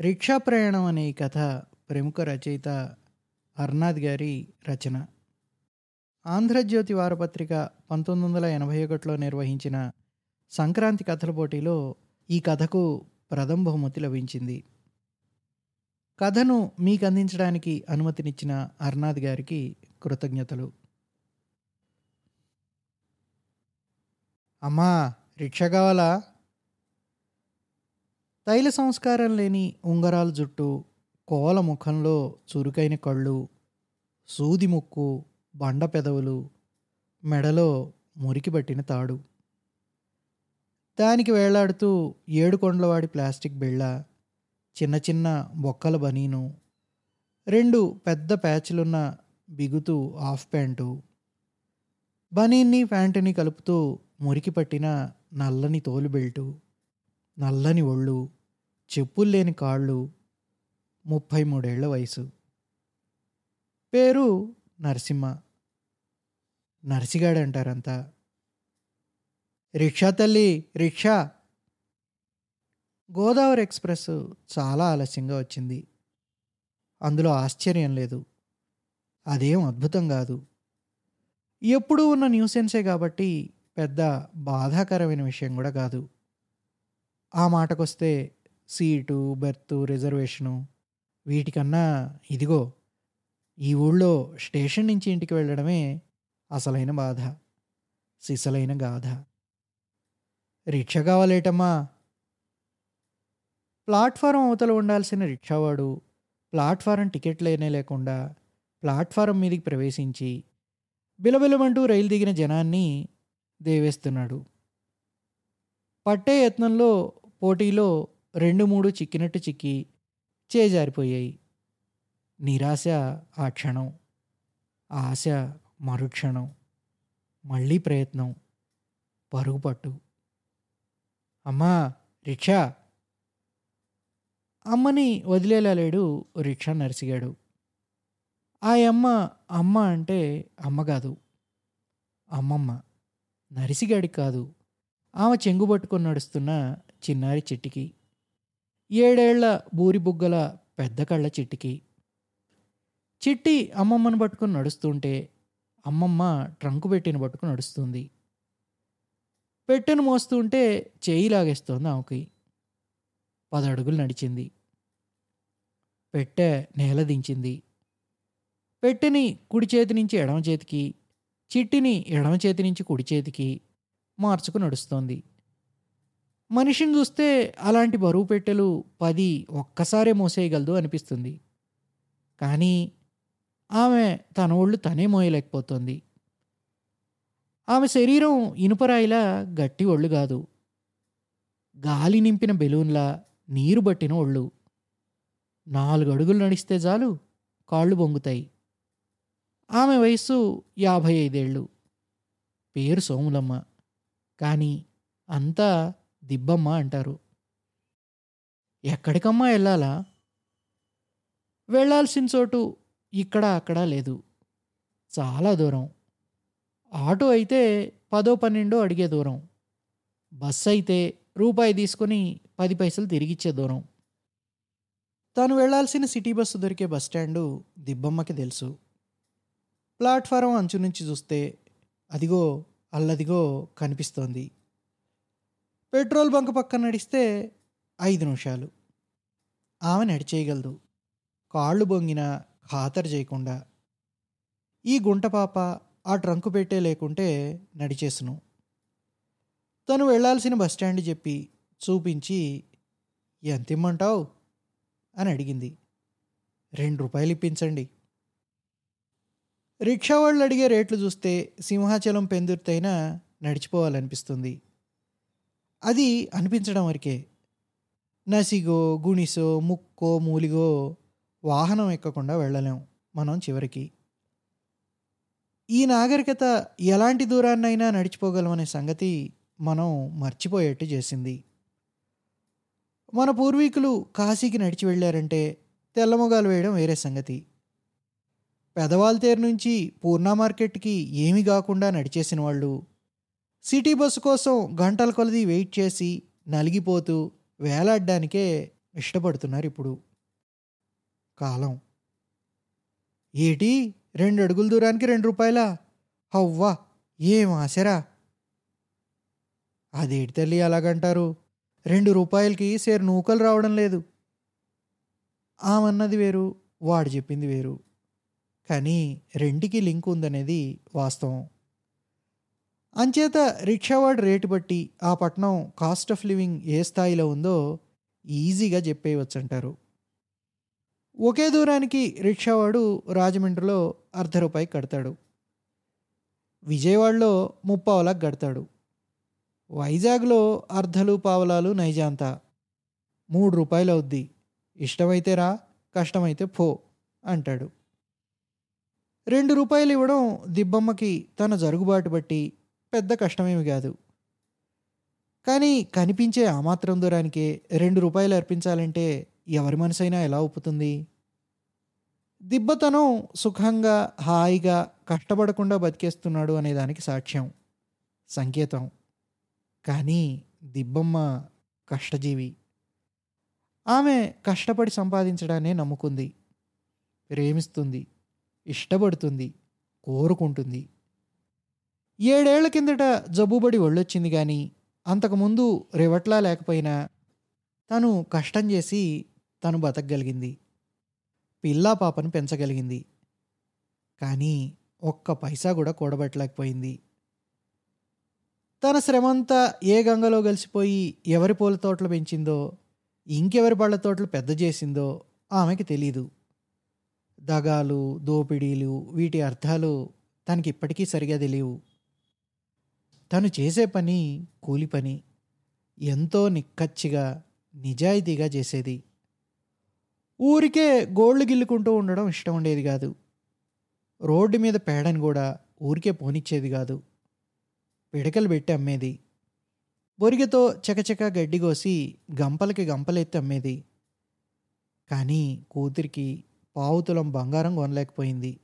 Rickshaw ప్రయాణం అనే ఈ కథ ప్రముఖ రచయిత అర్నాథ్ గారి రచన. ఆంధ్రజ్యోతి వారపత్రిక పంతొమ్మిది వందల ఎనభై ఒకటిలో నిర్వహించిన సంక్రాంతి కథల పోటీలో ఈ కథకు ప్రథమ బహుమతి లభించింది. కథను మీకు అందించడానికి అనుమతినిచ్చిన అర్నాథ్ గారికి కృతజ్ఞతలు. అమ్మా రిక్షా కావాలా? తైల సంస్కారం లేని ఉంగరాల జుట్టు కోల ముఖంలో చురుకైన కళ్ళు సూది ముక్కు బండ పెదవులు మెడలో మురికి పట్టిన తాడు. దానికి వేలాడుతూ ఏడుకొండలవాడి ప్లాస్టిక్ బిళ్ళ చిన్న చిన్న బొక్కల బనీను రెండు పెద్ద ప్యాచ్లున్న బిగుతూ హాఫ్ ప్యాంటు బనీన్ని ప్యాంటుని కలుపుతూ మురికి పట్టిన నల్లని తోలు బెల్టు నల్లని ఒళ్ళు చెప్పులు లేని కాళ్ళు ముప్పై మూడేళ్ళ వయసు. పేరు నరసింహ. నర్సిగాడు అంటారంతా రిక్షా తల్లి రిక్షా. గోదావరి ఎక్స్ప్రెస్ చాలా ఆలస్యంగా వచ్చింది. అందులో ఆశ్చర్యం లేదు. అదేం అద్భుతం కాదు. ఎప్పుడూ ఉన్న న్యూసెన్సే కాబట్టి పెద్ద బాధాకరమైన విషయం కూడా కాదు. ఆ మాటకొస్తే సీటు బెర్తు రిజర్వేషను వీటికన్నా ఇదిగో ఈ ఊళ్ళో స్టేషన్ నుంచి ఇంటికి వెళ్ళడమే అసలైన బాధ సిసలైన గాథ రిక్షా కావాలేటమ్మా. ప్లాట్ఫారం అవతల ఉండాల్సిన రిక్షావాడు ప్లాట్ఫారం టికెట్ లేనే లేకుండా ప్లాట్ఫారం మీదకి ప్రవేశించి బిలబిలమంటూ రైలు దిగిన జనాన్ని దేవేస్తున్నాడు. పట్టే యత్నంలో పోటీలో రెండు మూడు చిక్కినట్టు చిక్కి చేజారిపోయాయి. నిరాశ ఆ క్షణం ఆశ మరుక్షణం మళ్ళీ ప్రయత్నం పరుగు పట్టు. అమ్మా రిక్షా! అమ్మని వదిలేలా లేడు రిక్షా నరిసిగాడు. ఆ అమ్మ అమ్మ అంటే అమ్మ కాదు అమ్మమ్మ. నరిసిగాడి కాదు ఆమె చెంగు పట్టుకొని నడుస్తున్న చిన్నారి చెట్టుకి. ఏడేళ్ళ బూరి బుగ్గల పెద్ద కళ్ళ చిట్టికి. చిట్టి అమ్మమ్మను పట్టుకుని నడుస్తుంటే అమ్మమ్మ ట్రంకు పెట్టిన పట్టుకుని నడుస్తుంది. పెట్టెను మోస్తుంటే చేయి లాగేస్తోంది ఆమెకి. పదడుగులు నడిచింది. పెట్టె నేల దించింది. పెట్టెని కుడి చేతి నుంచి ఎడమ చేతికి చిట్టిని ఎడమ చేతి నుంచి కుడి చేతికి మార్చుకు నడుస్తోంది. మనిషిని చూస్తే అలాంటి బరువు పెట్టెలు పది ఒక్కసారే మోసేయగలదు అనిపిస్తుంది. కానీ ఆమె తన ఒళ్ళు తనే మోయలేకపోతుంది. ఆమె శరీరం ఇనుపరాయిలా గట్టి ఒళ్ళు కాదు. గాలి నింపిన బెలూన్లా నీరు బట్టిన ఒళ్ళు. నాలుగు అడుగులు నడిస్తే చాలు కాళ్ళు బొంగుతాయి. ఆమె వయస్సు యాభై ఐదేళ్ళు. పేరు సోములమ్మ. కానీ అంతా దిబ్బమ్మ అంటారు. ఎక్కడికమ్మా వెళ్ళాలా? వెళ్ళాల్సిన చోటు ఇక్కడ అక్కడ లేదు. చాలా దూరం. ఆటో అయితే పదో పన్నెండో అడిగే దూరం. బస్సు అయితే రూపాయి తీసుకొని పది పైసలు తిరిగిచ్చే దూరం. తాను వెళ్ళాల్సిన సిటీ బస్సు దొరికే బస్ స్టాండు దిబ్బమ్మకి తెలుసు. ప్లాట్ఫారం అంచు నుంచి చూస్తే అదిగో అల్లదిగో కనిపిస్తోంది. పెట్రోల్ బంక్ పక్కన నడిస్తే ఐదు నిమిషాలు. ఆమె నడిచేయగలదు. కాళ్ళు బొంగినా ఖాతరు చేయకుండా. ఈ గుంటపాప ఆ ట్రంకు పెట్టే లేకుంటే నడిచేసును. తను వెళ్ళాల్సిన బస్టాండ్ చెప్పి చూపించి ఎంత ఇమ్మంటావు? అని అడిగింది. రెండు రూపాయలు ఇప్పించండి. రిక్షా వాళ్ళు అడిగే రేట్లు చూస్తే సింహాచలం పెందుర్తైనా నడిచిపోవాలనిపిస్తుంది. అది అనిపించడం వరకే. నసిగో గుణిసో ముక్కో మూలిగో వాహనం ఎక్కకుండా వెళ్ళలేం మనం చివరికి. ఈ నాగరికత ఎలాంటి దూరాన్నైనా నడిచిపోగలమనే సంగతి మనం మర్చిపోయేట్టు చేసింది. మన పూర్వీకులు కాశీకి నడిచి వెళ్ళారంటే తెల్లమొగాలు వేయడం వేరే సంగతి. పెదవాల్తేరు నుంచి పూర్ణ మార్కెట్కి ఏమీ కాకుండా నడిచేసిన వాళ్ళు సిటీ బస్సు కోసం గంటల కొలది వెయిట్ చేసి నలిగిపోతూ వేలాడడానికే ఇష్టపడుతున్నారు ఇప్పుడు కాలం. ఏటి? రెండు అడుగుల దూరానికి రెండు రూపాయలా? హవ్వా! ఏం ఆశరా? అదేటి తల్లి అలాగంటారు? రెండు రూపాయలకి సేరు నూకలు రావడం లేదు. ఆమన్నది వేరు వాడు చెప్పింది వేరు. కానీ రెంటికి లింక్ ఉందనేది వాస్తవం. అంచేత రిక్షావాడు రేటు బట్టి ఆ పట్నం కాస్ట్ ఆఫ్ లివింగ్ ఏ స్థాయిలో ఉందో ఈజీగా చెప్పేయవచ్చు అంటారు ఒకే దూరానికి రిక్షావాడు రాజమండ్రిలో అర్ధ రూపాయి కడతాడు. విజయవాడలో ముప్పావలకు కడతాడు వైజాగ్లో అర్ధలు పావలాలు నైజాంత మూడు రూపాయలు అవుద్ది. ఇష్టమైతే రా కష్టమైతే పో అంటాడు. రెండు రూపాయలు ఇవ్వడం దిబ్బమ్మకి తన జరుగుబాటు బట్టి పెద్ద కష్టమేమి కాదు. కానీ కనిపించే ఆ మాత్రం దూరానికే రెండు రూపాయలు అర్పించాలంటే ఎవరి మనసైనా ఎలా ఒప్పుతుంది? దిబ్బతనం సుఖంగా హాయిగా కష్టపడకుండా బతికేస్తున్నాడు అనేదానికి సాక్ష్యం. సంకేతం. కానీ దిబ్బమ్మ కష్టజీవి. ఆమె కష్టపడి సంపాదించడానే నమ్ముకుంది. ప్రేమిస్తుంది. ఇష్టపడుతుంది. కోరుకుంటుంది. ఏడేళ్ళ కిందట జబ్బుబడి ఒళ్ళొచ్చింది కానీ అంతకుముందు రివట్లా లేకపోయినా తను కష్టం చేసి తను బతకగలిగింది. పిల్లా పాపను పెంచగలిగింది. కానీ ఒక్క పైసా కూడా కూడబెట్టలేకపోయింది. తన శ్రమంతా ఏ గంగలో కలిసిపోయి ఎవరి పూల తోటలు పెంచిందో ఇంకెవరి పళ్ళ తోటలు పెద్ద చేసిందో ఆమెకి తెలీదు. దగాలు దోపిడీలు వీటి అర్థాలు తనకి ఇప్పటికీ సరిగా తెలియవు తను చేసే పని కూలి పని ఎంతో నిక్కచ్చిగా నిజాయితీగా చేసేది. ఊరికే గోళ్ళు గిల్లుకుంటూ ఉండడం ఇష్టం ఉండేది కాదు. రోడ్డు మీద పేడని కూడా ఊరికే పోనిచ్చేది కాదు. పిడకలు పెట్టి అమ్మేది. బొరిగతో చకచక గడ్డి కోసి గంపలకి గంపలెత్తి అమ్మేది. కానీ కూతురికి పావుతులం బంగారం కొనలేకపోయింది.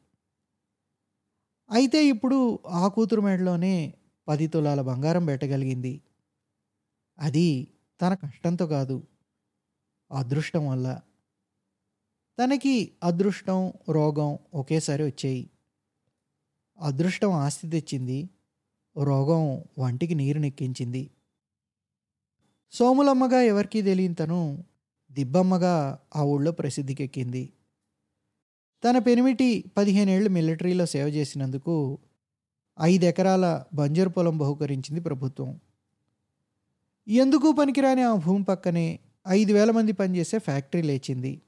అయితే ఇప్పుడు ఆ కూతురు మెడలోనే పది తులాల బంగారం పెట్టగలిగింది అది తన కష్టంతో కాదు అదృష్టం వల్ల. తనకి అదృష్టం రోగం ఒకేసారి వచ్చాయి. అదృష్టం ఆస్తి తెచ్చింది రోగం వంటికి నీరు నెక్కించింది. సోములమ్మగా ఎవరికీ తెలియని తను దిబ్బమ్మగా ఆ ఊళ్ళో ప్రసిద్ధికెక్కింది. తన పెనిమిటి పదిహేనేళ్ళు మిలిటరీలో సేవ చేసినందుకు ఐదు ఎకరాల బంజరు పొలం బహుకరించింది ప్రభుత్వం. ఎందుకు పనికిరాని ఆ భూమి పక్కనే ఐదు వేల మంది పనిచేసే ఫ్యాక్టరీ లేచింది.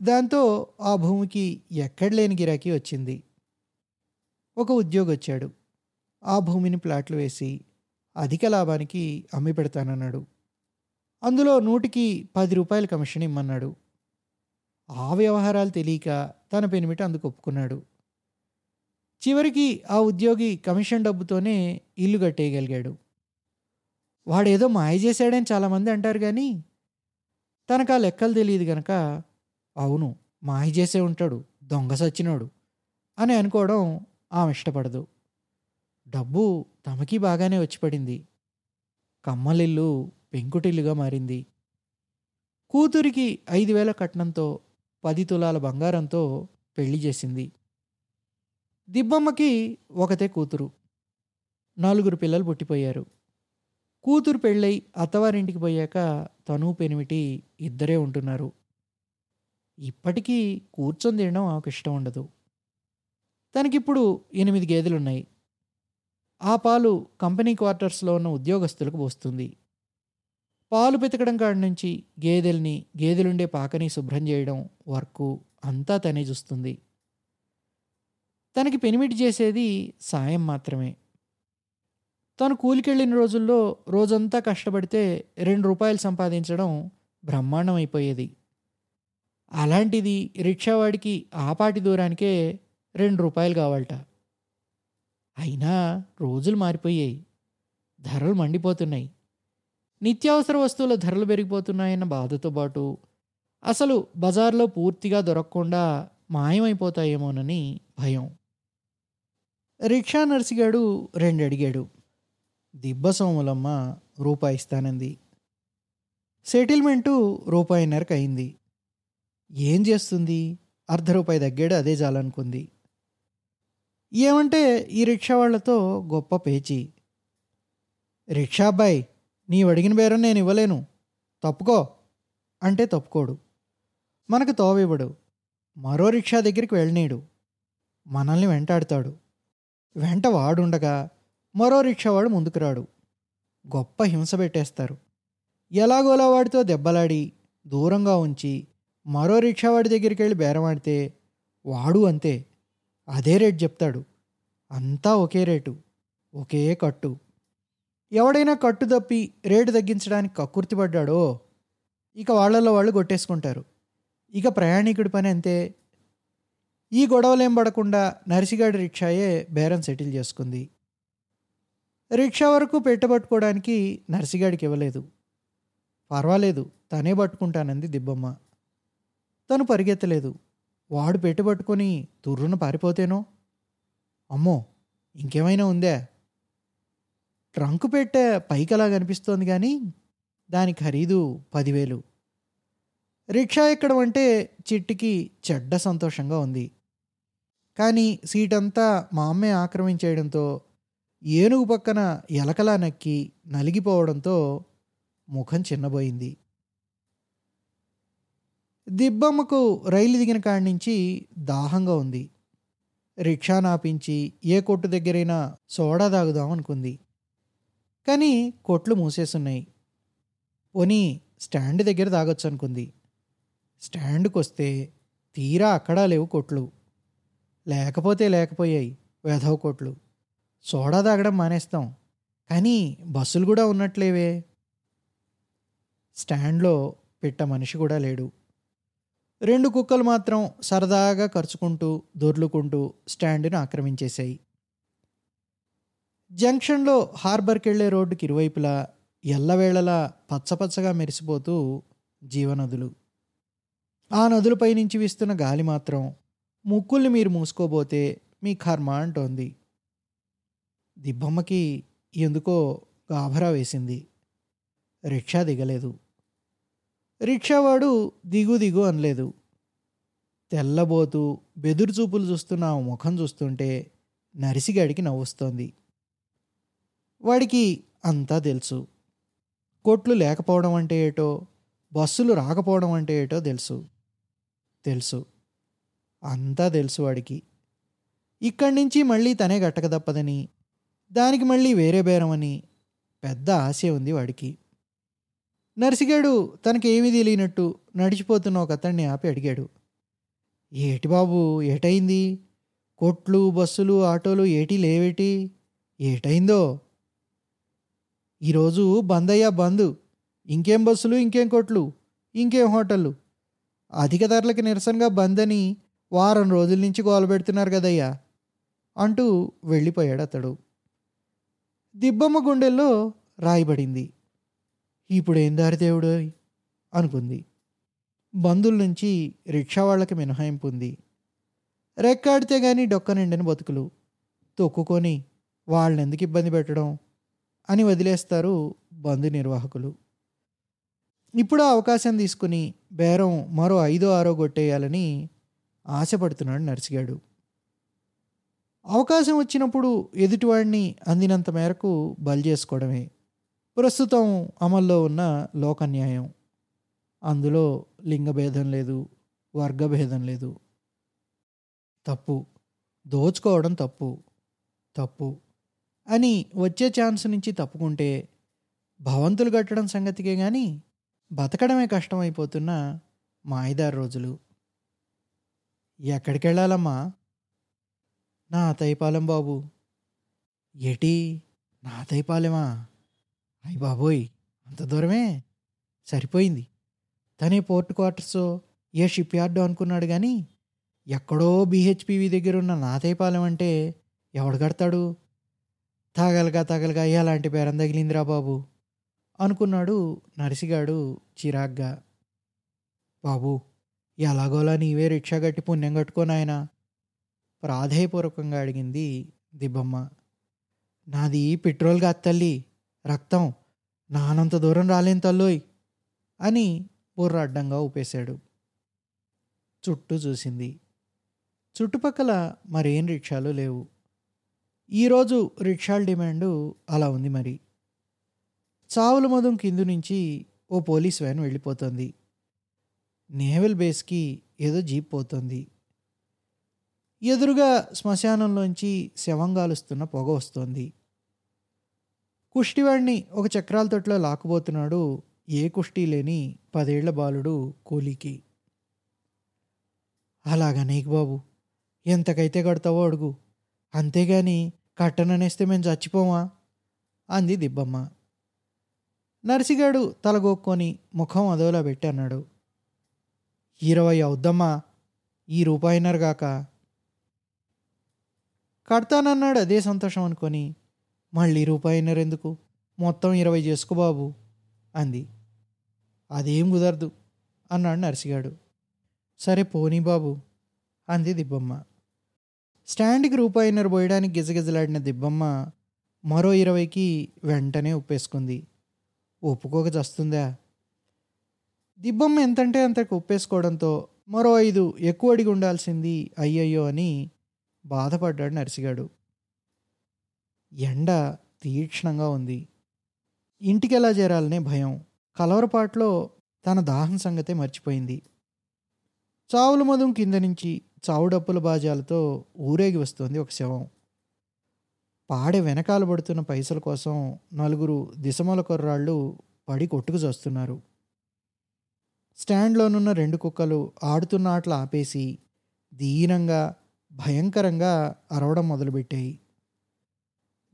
దాంతో ఆ భూమికి ఎక్కడ లేని గిరాకీ వచ్చింది. ఒక ఉద్యోగి వచ్చాడు. ఆ భూమిని ప్లాట్లు వేసి అధిక లాభానికి అమ్మి పెడతానన్నాడు అందులో నూటికి పది రూపాయల కమిషన్ ఇమ్మన్నాడు. ఆ వ్యవహారాలు తెలియక తన పెనిమిట అందుకు ఒప్పుకున్నాడు. చివరికి ఆ ఉద్యోగి కమిషన్ డబ్బుతోనే ఇల్లు కట్టేయగలిగాడు. వాడేదో మాయ చేశాడని చాలామంది అంటారు కానీ తనకు ఆ లెక్కలు తెలియదు గనక అవును మాయ చేసే ఉంటాడు దొంగ సచ్చినోడు అని అనుకోవడం ఆమె ఇష్టపడదు. డబ్బు తమకి బాగానే వచ్చి పడింది. కమ్మలిల్లు పెంకుటిల్లుగా మారింది. కూతురికి ఐదు వేల కట్నంతో పది తులాల బంగారంతో పెళ్ళి చేసింది. దిబ్బమ్మకి ఒకతే కూతురు. నలుగురు పిల్లలు పుట్టిపోయారు. కూతురు పెళ్ళై అత్తవారింటికి పోయాక తను పెనిమిటి ఇద్దరే ఉంటున్నారు. ఇప్పటికీ కూర్చొని తినడం ఆమెకు ఇష్టం ఉండదు. తనకిప్పుడు ఎనిమిది గేదెలున్నాయి. ఆ పాలు కంపెనీ క్వార్టర్స్లో ఉన్న ఉద్యోగస్తులకు పోస్తుంది. పాలు పితకడం కాడి నుంచి గేదెల్ని గేదెలుండే పాకని శుభ్రం చేయడం వర్కు అంతా తనే చూస్తుంది. తనకి పెనిమిటి చేసేది సాయం మాత్రమే. తను కూలికెళ్ళిన రోజుల్లో రోజంతా కష్టపడితే రెండు రూపాయలు సంపాదించడం బ్రహ్మాండం అయిపోయేది అలాంటిది రిక్షావాడికి ఆపాటి దూరానికే రెండు రూపాయలు కావాలట. అయినా రోజులు మారిపోయాయి. ధరలు మండిపోతున్నాయి. నిత్యావసర వస్తువుల ధరలు పెరిగిపోతున్నాయన్న బాధతో పాటు అసలు బజార్లో పూర్తిగా దొరకకుండా మాయమైపోతాయేమోనని భయం. రిక్షా నర్సిగాడు రెండు అడిగాడు దిబ్బ సోములమ్మ రూపాయి ఇస్తానంది. సెటిల్మెంటు రూపాయిన్నరకు అయింది. ఏం చేస్తుంది? అర్ధ రూపాయి తగ్గాడు అదే చాలనుకుంది ఏమంటే ఈ రిక్షా వాళ్ళతో గొప్ప పేచి. రిక్షా అబ్బాయి నీవు అడిగిన బేరం నేను ఇవ్వలేను. తప్పుకో అంటే తప్పుకోడు. మనకు తోవివ్వడు. మరో రిక్షా దగ్గరికి వెళ్ళనీడు. మనల్ని వెంటాడుతాడు. వెంట వాడుండగా మరో రిక్షా వాడు ముందుకు రాడు గొప్ప హింస పెట్టేస్తారు. ఎలాగోలా వాడితో దెబ్బలాడి దూరంగా ఉంచి మరో రిక్షావాడి దగ్గరికి వెళ్ళి బేరమాడితే వాడు అంతే. అదే రేటు చెప్తాడు. అంతా ఒకే రేటు. ఒకే కట్టు. ఎవడైనా కట్టు తప్పి రేటు తగ్గించడానికి కక్కుర్తిపడ్డాడో ఇక వాళ్ళల్లో వాళ్ళు కొట్టేసుకుంటారు. ఇక ప్రయాణికుడి పని అంతే. ఈ గొడవలేం పడకుండా నర్సిగాడి రిక్షాయే బేరం సెటిల్ చేసుకుంది. రిక్షా వరకు పెట్టబట్టుకోవడానికి నర్సిగాడికి ఇవ్వలేదు. పర్వాలేదు తనే పట్టుకుంటానంది దిబ్బమ్మ. తను పరిగెత్తలేదు. వాడు పెట్టుబట్టుకొని తుర్రున పారిపోతేనో? అమ్మో ఇంకేమైనా ఉందా? ట్రంక్ పెట్టే పైకలా కనిపిస్తోంది కానీ దాని ఖరీదు పదివేలు. రిక్షా ఎక్కడం అంటే చిట్టికి చెడ్డ సంతోషంగా ఉంది. కానీ సీటంతా మా అమ్మే ఆక్రమించేయడంతో ఏనుగు పక్కన ఎలకలా నక్కి నలిగిపోవడంతో ముఖం చిన్నబోయింది. దిబ్బమ్మకు రైలు దిగిన కాడి నుంచి దాహంగా ఉంది. రిక్షా నాపించి ఏ కొట్టు దగ్గరైనా సోడా తాగుదాం అనుకుంది. కానీ కొట్లు మూసేసున్నాయి. పోనీ స్టాండ్ దగ్గర తాగొచ్చు అనుకుంది స్టాండ్కి వస్తే తీరా అక్కడా లేవు కొట్లు. లేకపోతే లేకపోయాయి వేధవ కోట్లు. సోడా తాగడం మానేస్తాం. కానీ బస్సులు కూడా ఉన్నట్లేవే. స్టాండ్లో పిట్ట మనిషి కూడా లేడు. రెండు కుక్కలు మాత్రం సరదాగా ఖర్చుకుంటూ దొర్లుకుంటూ స్టాండ్ను ఆక్రమించేశాయి. జంక్షన్లో హార్బర్కి వెళ్ళే రోడ్డుకి ఇరువైపులా ఎల్లవేళలా పచ్చపచ్చగా మెరిసిపోతూ జీవనదులు. ఆ నదులపై నుంచి వీస్తున్న గాలి మాత్రం ముక్కుల్ని మీరు మూసుకోబోతే మీ కర్మ అంటోంది. దిబ్బమ్మకి ఎందుకో గాభరా వేసింది. రిక్షా దిగలేదు. రిక్షావాడు దిగు దిగు అనలేదు. తెల్లబోతూ బెదురు చూపులు చూస్తున్న ఆ ముఖం చూస్తుంటే నరిసిగాడికి నవ్వుస్తోంది. వాడికి అంతా తెలుసు. కొట్లు లేకపోవడం అంటే ఏటో బస్సులు రాకపోవడం అంటే ఏటో తెలుసు. తెలుసు. అంతా తెలుసు వాడికి. ఇక్కడి నుంచి మళ్ళీ తనే గట్టక తప్పదని దానికి మళ్ళీ వేరే బేరమని పెద్ద ఆశ ఉంది వాడికి. నర్సిగాడు తనకేమీ తెలియనట్టు నడిచిపోతున్న ఒక అతన్ని ఆపి అడిగాడు. ఏటి బాబు ఏటైంది కొట్లు బస్సులు ఆటోలు ఏటి లేవేటి? ఏటైందో ఈరోజు బంద్ అయ్యా బంద్. ఇంకేం బస్సులు ఇంకేం కొట్లు ఇంకేం హోటళ్ళు. అధిక ధరలకు నిరసనగా బంద్ అని వారం రోజుల నుంచి గోల పెడుతున్నారు కదయ్యా అంటూ వెళ్ళిపోయాడు అతడు. దిబ్బమ్మ గుండెల్లో రాయబడింది. ఇప్పుడేం ఏం దారిదేవుడు అనుకుంది. బంధుల నుంచి రిక్షా వాళ్ళకి మినహాయింపు ఉంది. రెక్కాడితే కానీ డొక్క నిండని బతుకులు. తొక్కుకొని వాళ్ళెందుకు ఇబ్బంది పెట్టడం అని వదిలేస్తారు బంధు నిర్వాహకులు. ఇప్పుడు అవకాశం తీసుకుని బేరం మరో ఐదో ఆరో కొట్టేయాలని ఆశపడుతున్నాడు నర్సిగాడు. అవకాశం వచ్చినప్పుడు ఎదుటివాడిని అందినంత మేరకు బలి చేసుకోవడమే. ప్రస్తుతం అమల్లో ఉన్న లోకన్యాయం. అందులో లింగభేదం లేదు వర్గభేదం లేదు. తప్పు. దోచుకోవడం తప్పు. తప్పు. అని వచ్చే ఛాన్స్ నుంచి తప్పుకుంటే భవంతులు కట్టడం సంగతికే కానీ బతకడమే కష్టమైపోతున్న మాయిదారు రోజులు. ఎక్కడికి వెళ్ళాలమ్మా నా తైపాలెం బాబు. ఏటి? నా తైపాలెమా అయ్యి బాబోయ్ అంత దూరమే? సరిపోయింది. తనే పోర్ట్ క్వార్టర్స్ ఏ షిప్ యార్డో అనుకున్నాడు కానీ ఎక్కడో బీహెచ్పివి దగ్గర ఉన్న నాతైపాలెం అంటే ఎవడు కడతాడు? తగలగా తగలగా ఎలాంటి బేరం తగిలిందిరా బాబు? అనుకున్నాడు నరిసిగాడు చిరాగ్గా. బాబు ఎలాగోలా నీవే రిక్షా కట్టి పుణ్యం కట్టుకోనాయన ప్రాధేయపూర్వకంగా అడిగింది దిబ్బమ్మ. నాది పెట్రోల్ కాదు తల్లి రక్తం. నానంత దూరం రాలేను తల్లోయ్ అని బుర్ర అడ్డంగా ఊపేశాడు. చుట్టూ చూసింది. చుట్టుపక్కల మరేం రిక్షాలు లేవు. ఈరోజు రిక్షాల డిమాండు అలా ఉంది మరి. చావుల మధం కిందు నుంచి ఓ పోలీస్ వ్యాన్ వెళ్ళిపోతుంది. నేవల్ బేస్కి ఏదో జీప్ పోతుంది. ఎదురుగా శ్మశానంలోంచి శవంగాలుస్తున్న పొగ వస్తోంది. కుష్టివాడిని ఒక చక్రాల తొట్లో లాక్కుపోతున్నాడు. ఏ కుష్టి లేని పదేళ్ళ బాలుడు కూలీకి. అలాగా నీకు బాబు ఎంతకైతే కడతావో అడుగు. అంతేగాని కట్టననేస్తే మేము చచ్చిపోమా? అంది దిబ్బమ్మ. నర్సిగాడు తలగొక్కొని ముఖం అదోలా పెట్టి అన్నాడు. ఇరవై అవుద్దమ్మా ఈ రూపాయినరుగాక కడతానన్నాడు అదే సంతోషం అనుకొని. మళ్ళీ రూపాయినరు ఎందుకు మొత్తం ఇరవై చేసుకో బాబు అంది. అదేం కుదరదు అన్నాడు నర్సిగాడు. సరే పోనీ బాబు అంది దిబ్బమ్మ. స్టాండ్కి రూపాయిన్నర పోయడానికి గిజగిజలాడిన దిబ్బమ్మ మరో ఇరవైకి వెంటనే ఒప్పేసుకుంది ఒప్పుకోక చస్తుందా? దిబ్బమ్మ ఎంతంటే అంతకు ఒప్పేసుకోవడంతో మరో ఐదు ఎక్కువ అడిగి ఉండాల్సింది అయ్యయ్యో అని బాధపడ్డాడు నర్సిగాడు. ఎండ తీక్షణంగా ఉంది. ఇంటికి ఎలా చేరాలనే భయం. కలవరపాట్లో తన దాహం సంగతే మర్చిపోయింది. చావుల మధం కింద నుంచి చావు డప్పుల బాజాలతో ఊరేగి వస్తోంది ఒక శవం. పాడె వెనకాల పడుతున్న పైసల కోసం నలుగురు దిశమల కుర్రాళ్ళు పడి కొట్టుకు చేస్తున్నారు. స్టాండ్లోనున్న రెండు కుక్కలు ఆడుతున్న ఆటలు ఆపేసి దీనంగా భయంకరంగా అరవడం మొదలుపెట్టాయి.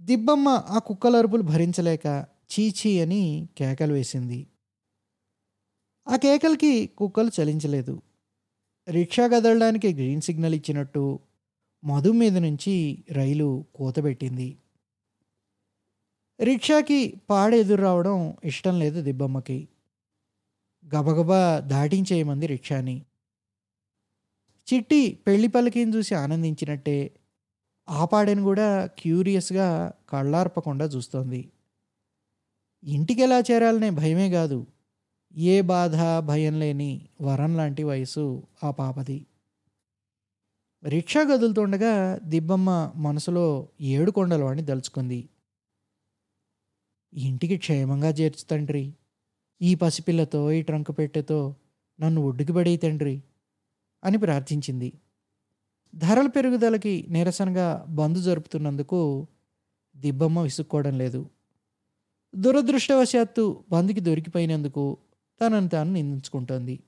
దిబ్బమ్మ ఆ కుక్కల అరుపులు భరించలేక చీచీ అని కేకలు వేసింది. ఆ కేకలకి కుక్కలు చలించలేదు. రిక్షా కదలడానికి గ్రీన్ సిగ్నల్ ఇచ్చినట్టు మధు మీద నుంచి రైలు కూతబెట్టింది రిక్షాకి పాడెదురు రావడం ఇష్టం లేదు దిబ్బమ్మకి. గబగబా దాటించేయమంది రిక్షాని. చిట్టి పెళ్ళి పల్లకిని చూసి ఆనందించినట్టే ఆపాడని కూడా క్యూరియస్గా కళ్ళార్పకుండా చూస్తోంది. ఇంటికి ఎలా చేరాలనే భయమే కాదు ఏ బాధ భయం లేని వరం లాంటి వయసు ఆ పాపది. రిక్షా కదులుతుండగా దిబ్బమ్మ మనసులో ఏడు కొండలవాడిని దలుచుకుంది. ఇంటికి క్షేమంగా చేర్చు తండ్రి. ఈ పసిపిల్లతో ఈ ట్రంక్ పెట్టెతో నన్ను ఒడ్డుకి పడే తండ్రి అని ప్రార్థించింది. ధరల పెరుగుదలకి నిరసనగా బంద్ జరుపుతున్నందుకు దిబ్బమ్మ విసుక్కోవడం లేదు. దురదృష్టవశాత్తు బంద్కి దొరికిపోయినందుకు తనను తాను నిందించుకుంటోంది.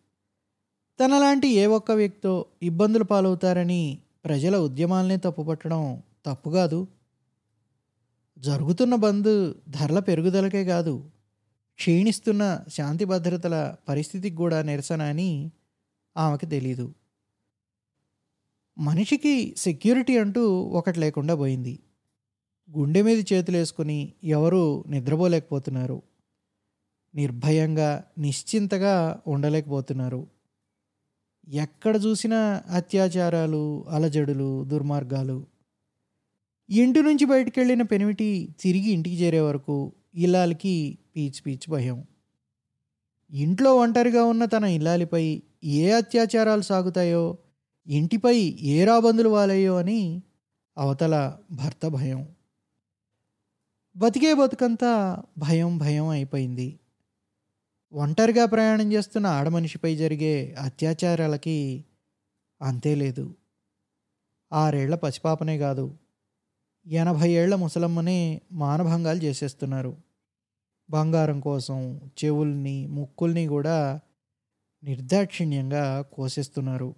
తనలాంటి ఏ ఒక్క వ్యక్తితో ఇబ్బందులు పాలవుతారని ప్రజల ఉద్యమాలనే తప్పుపట్టడం తప్పు కాదు. జరుగుతున్న బంద్ ధరల పెరుగుదలకే కాదు క్షీణిస్తున్న శాంతి భద్రతల పరిస్థితికి కూడా నిరసన అని ఆమెకు తెలీదు. మనిషికి సెక్యూరిటీ అంటూ ఒకటి లేకుండా పోయింది. గుండె మీద చేతులు వేసుకుని ఎవరు నిద్రపోలేకపోతున్నారు. నిర్భయంగా నిశ్చింతగా ఉండలేకపోతున్నారు. ఎక్కడ చూసినా అత్యాచారాలు అలజడులు దుర్మార్గాలు. ఇంటి నుంచి బయటికి వెళ్ళిన పెనిమిటి తిరిగి ఇంటికి చేరే వరకు ఇల్లాలకి పీచ్ పీచ్ భయం. ఇంట్లో ఒంటరిగా ఉన్న తన ఇల్లాలిపై ఏ అత్యాచారాలు సాగుతాయో ఇంటిపై ఏ రాబందులు వాలయ్యో అని అవతల భర్త భయం. బతికే బతుకంతా భయం భయం అయిపోయింది. ఒంటరిగా ప్రయాణం చేస్తున్న ఆడమనిషిపై జరిగే అత్యాచారాలకి అంతే లేదు. ఆరేళ్ళ పసిపాపనే కాదు ఎనభై ఏళ్ళ ముసలమ్మనే మానభంగాలు చేసేస్తున్నారు. బంగారం కోసం చెవుల్ని ముక్కుల్ని కూడా నిర్దాక్షిణ్యంగా కోసేస్తున్నారు.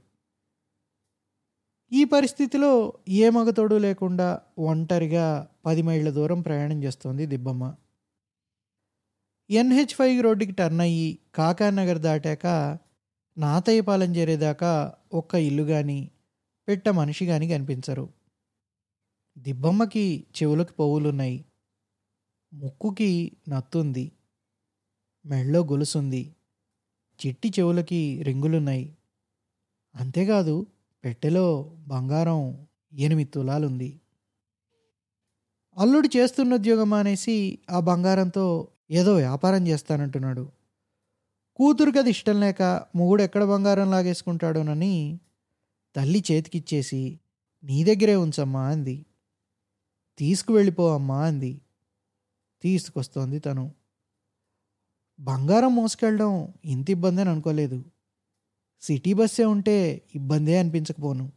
ఈ పరిస్థితిలో ఏ మగతోడు లేకుండా ఒంటరిగా పది మైళ్ళ దూరం ప్రయాణం చేస్తోంది దిబ్బమ్మ. ఎన్హెచ్ ఫైవ్ రోడ్డుకి టర్న్ అయ్యి కాకానగర్ దాటాక నాతయ్యపాలెం చేరేదాకా ఒక్క ఇల్లు కానీ పెట్ట మనిషి కానీ కనిపించరు. దిబ్బమ్మకి చెవులకు పోవులున్నాయి. ముక్కుకి నత్తుంది మెళ్ళో గొలుసుంది చిట్టి చెవులకి రింగులున్నాయి. అంతేకాదు పెట్టెలో బంగారం ఎనిమిది తులాలుంది. అల్లుడు చేస్తున్న ఉద్యోగం అనేసి ఆ బంగారంతో ఏదో వ్యాపారం చేస్తానంటున్నాడు. కూతురికి అది ఇష్టం లేక మొగుడు ఎక్కడ బంగారం లాగేసుకుంటాడోనని తల్లి చేతికిచ్చేసి నీ దగ్గరే ఉంచమ్మా అంది. తీసుకువెళ్ళిపో అమ్మా అంది. తీసుకొస్తోంది తను. బంగారం మోసుకెళ్ళడం ఇంత ఇబ్బంది అని అనుకోలేదు. సిటీ బస్సే ఉంటే ఇబ్బందే అనిపించకపోను.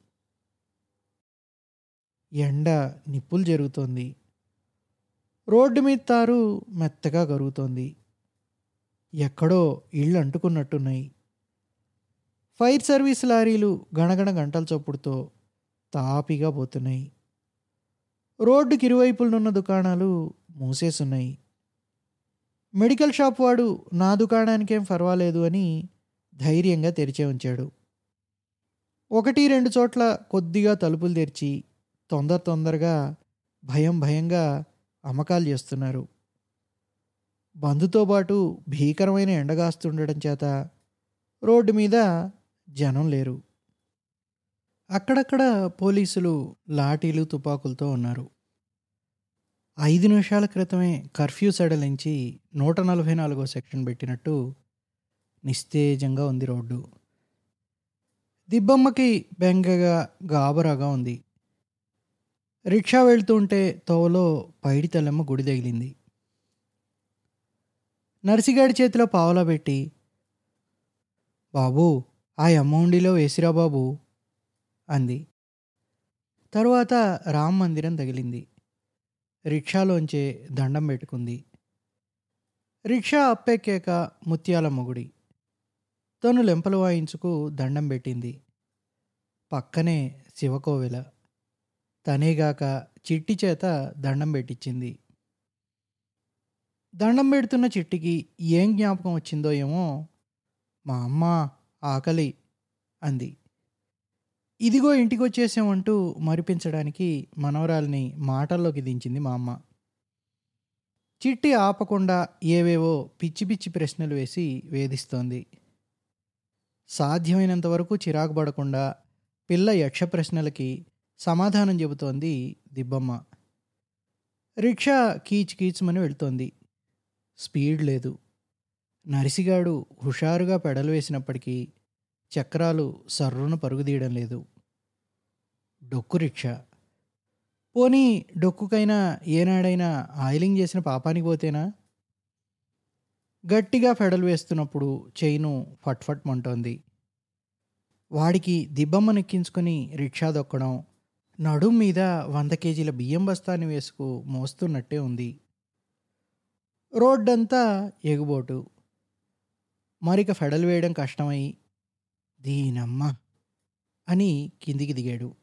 ఎండ నిప్పులు జరుగుతోంది. రోడ్డు మీద తారు మెత్తగా కరుగుతోంది. ఎక్కడో ఇళ్ళు అంటుకున్నట్టున్నాయి. ఫైర్ సర్వీస్ లారీలు గణగణ గంటల చొప్పుడుతో తాపిగా పోతున్నాయి. రోడ్డుకి ఇరువైపులనున్న దుకాణాలు మూసేసున్నాయి. మెడికల్ షాప్ వాడు నా దుకాణానికేం పర్వాలేదు అని ధైర్యంగా తెరిచే ఉంచాడు. ఒకటి రెండు చోట్ల కొద్దిగా తలుపులు తెరిచి తొందర తొందరగా భయం భయంగా అమ్మకాలు చేస్తున్నారు. బంధుతో పాటు భీకరమైన ఎండగాస్తుండడం చేత రోడ్డు మీద జనం లేరు. అక్కడక్కడ పోలీసులు లాఠీలు తుపాకులతో ఉన్నారు. ఐదు నిమిషాల క్రితమే కర్ఫ్యూ సడలించి నూట నలభై నాలుగో సెక్షన్ పెట్టినట్టు నిస్తేజంగా ఉంది రోడ్డు. దిబ్బమ్మకి బెంగగా గాబరాగా ఉంది. రిక్షా వెళ్తుంటే తోవలో పైడి తెల్లమ్మ గుడి తగిలింది. నర్సిగాడి చేతిలో పావలా పెట్టి బాబు ఆ అమౌండిలో వేసిరా బాబు అంది. తరువాత రామ్ మందిరం తగిలింది. రిక్షాలోంచే దండం పెట్టుకుంది. రిక్షా అప్పెక్కాక ముత్యాల మొగుడి. తను లెంపలు వాయించుకు దండం పెట్టింది. పక్కనే శివకోవెల. తనేగాక చిట్టి చేత దండం పెట్టించింది దండం పెడుతున్న చిట్టికి ఏం జ్ఞాపకం వచ్చిందో ఏమో మా అమ్మ ఆకలి అంది. ఇదిగో ఇంటికి వచ్చేసామంటూ మరిపించడానికి మనవరాల్ని మాటల్లోకి దించింది మా అమ్మ. చిట్టి ఆపకుండా ఏవేవో పిచ్చి పిచ్చి ప్రశ్నలు వేసి వేధిస్తోంది. సాధ్యమైనంత వరకు చిరాకు పడకుండా పిల్ల యక్ష ప్రశ్నలకి సమాధానం చెబుతోంది దిబ్బమ్మ. రిక్షా కీచ్ కీచ్మని వెళ్తోంది. స్పీడ్ లేదు. నరిసిగాడు హుషారుగా పెడలు వేసినప్పటికీ చక్రాలు సర్రున పరుగుదీయడం లేదు. డొక్కు రిక్షా. పోనీ డొక్కుకైనా ఏనాడైనా ఆయిలింగ్ చేసిన పాపానికి పోతేనా? గట్టిగా ఫెడలు వేస్తున్నప్పుడు చైను ఫట్ఫట్ మంటోంది. వాడికి దిబ్బమ్మనెక్కించుకొని రిక్షా దొక్కడం నడుం మీద వంద కేజీల బియ్యం బస్తాని వేసుకు మోస్తున్నట్టే ఉంది. రోడ్డంతా ఎగుబోటు. మరిక ఫెడలు వేయడం కష్టమై దీనమ్మ అని కిందికి దిగాడు.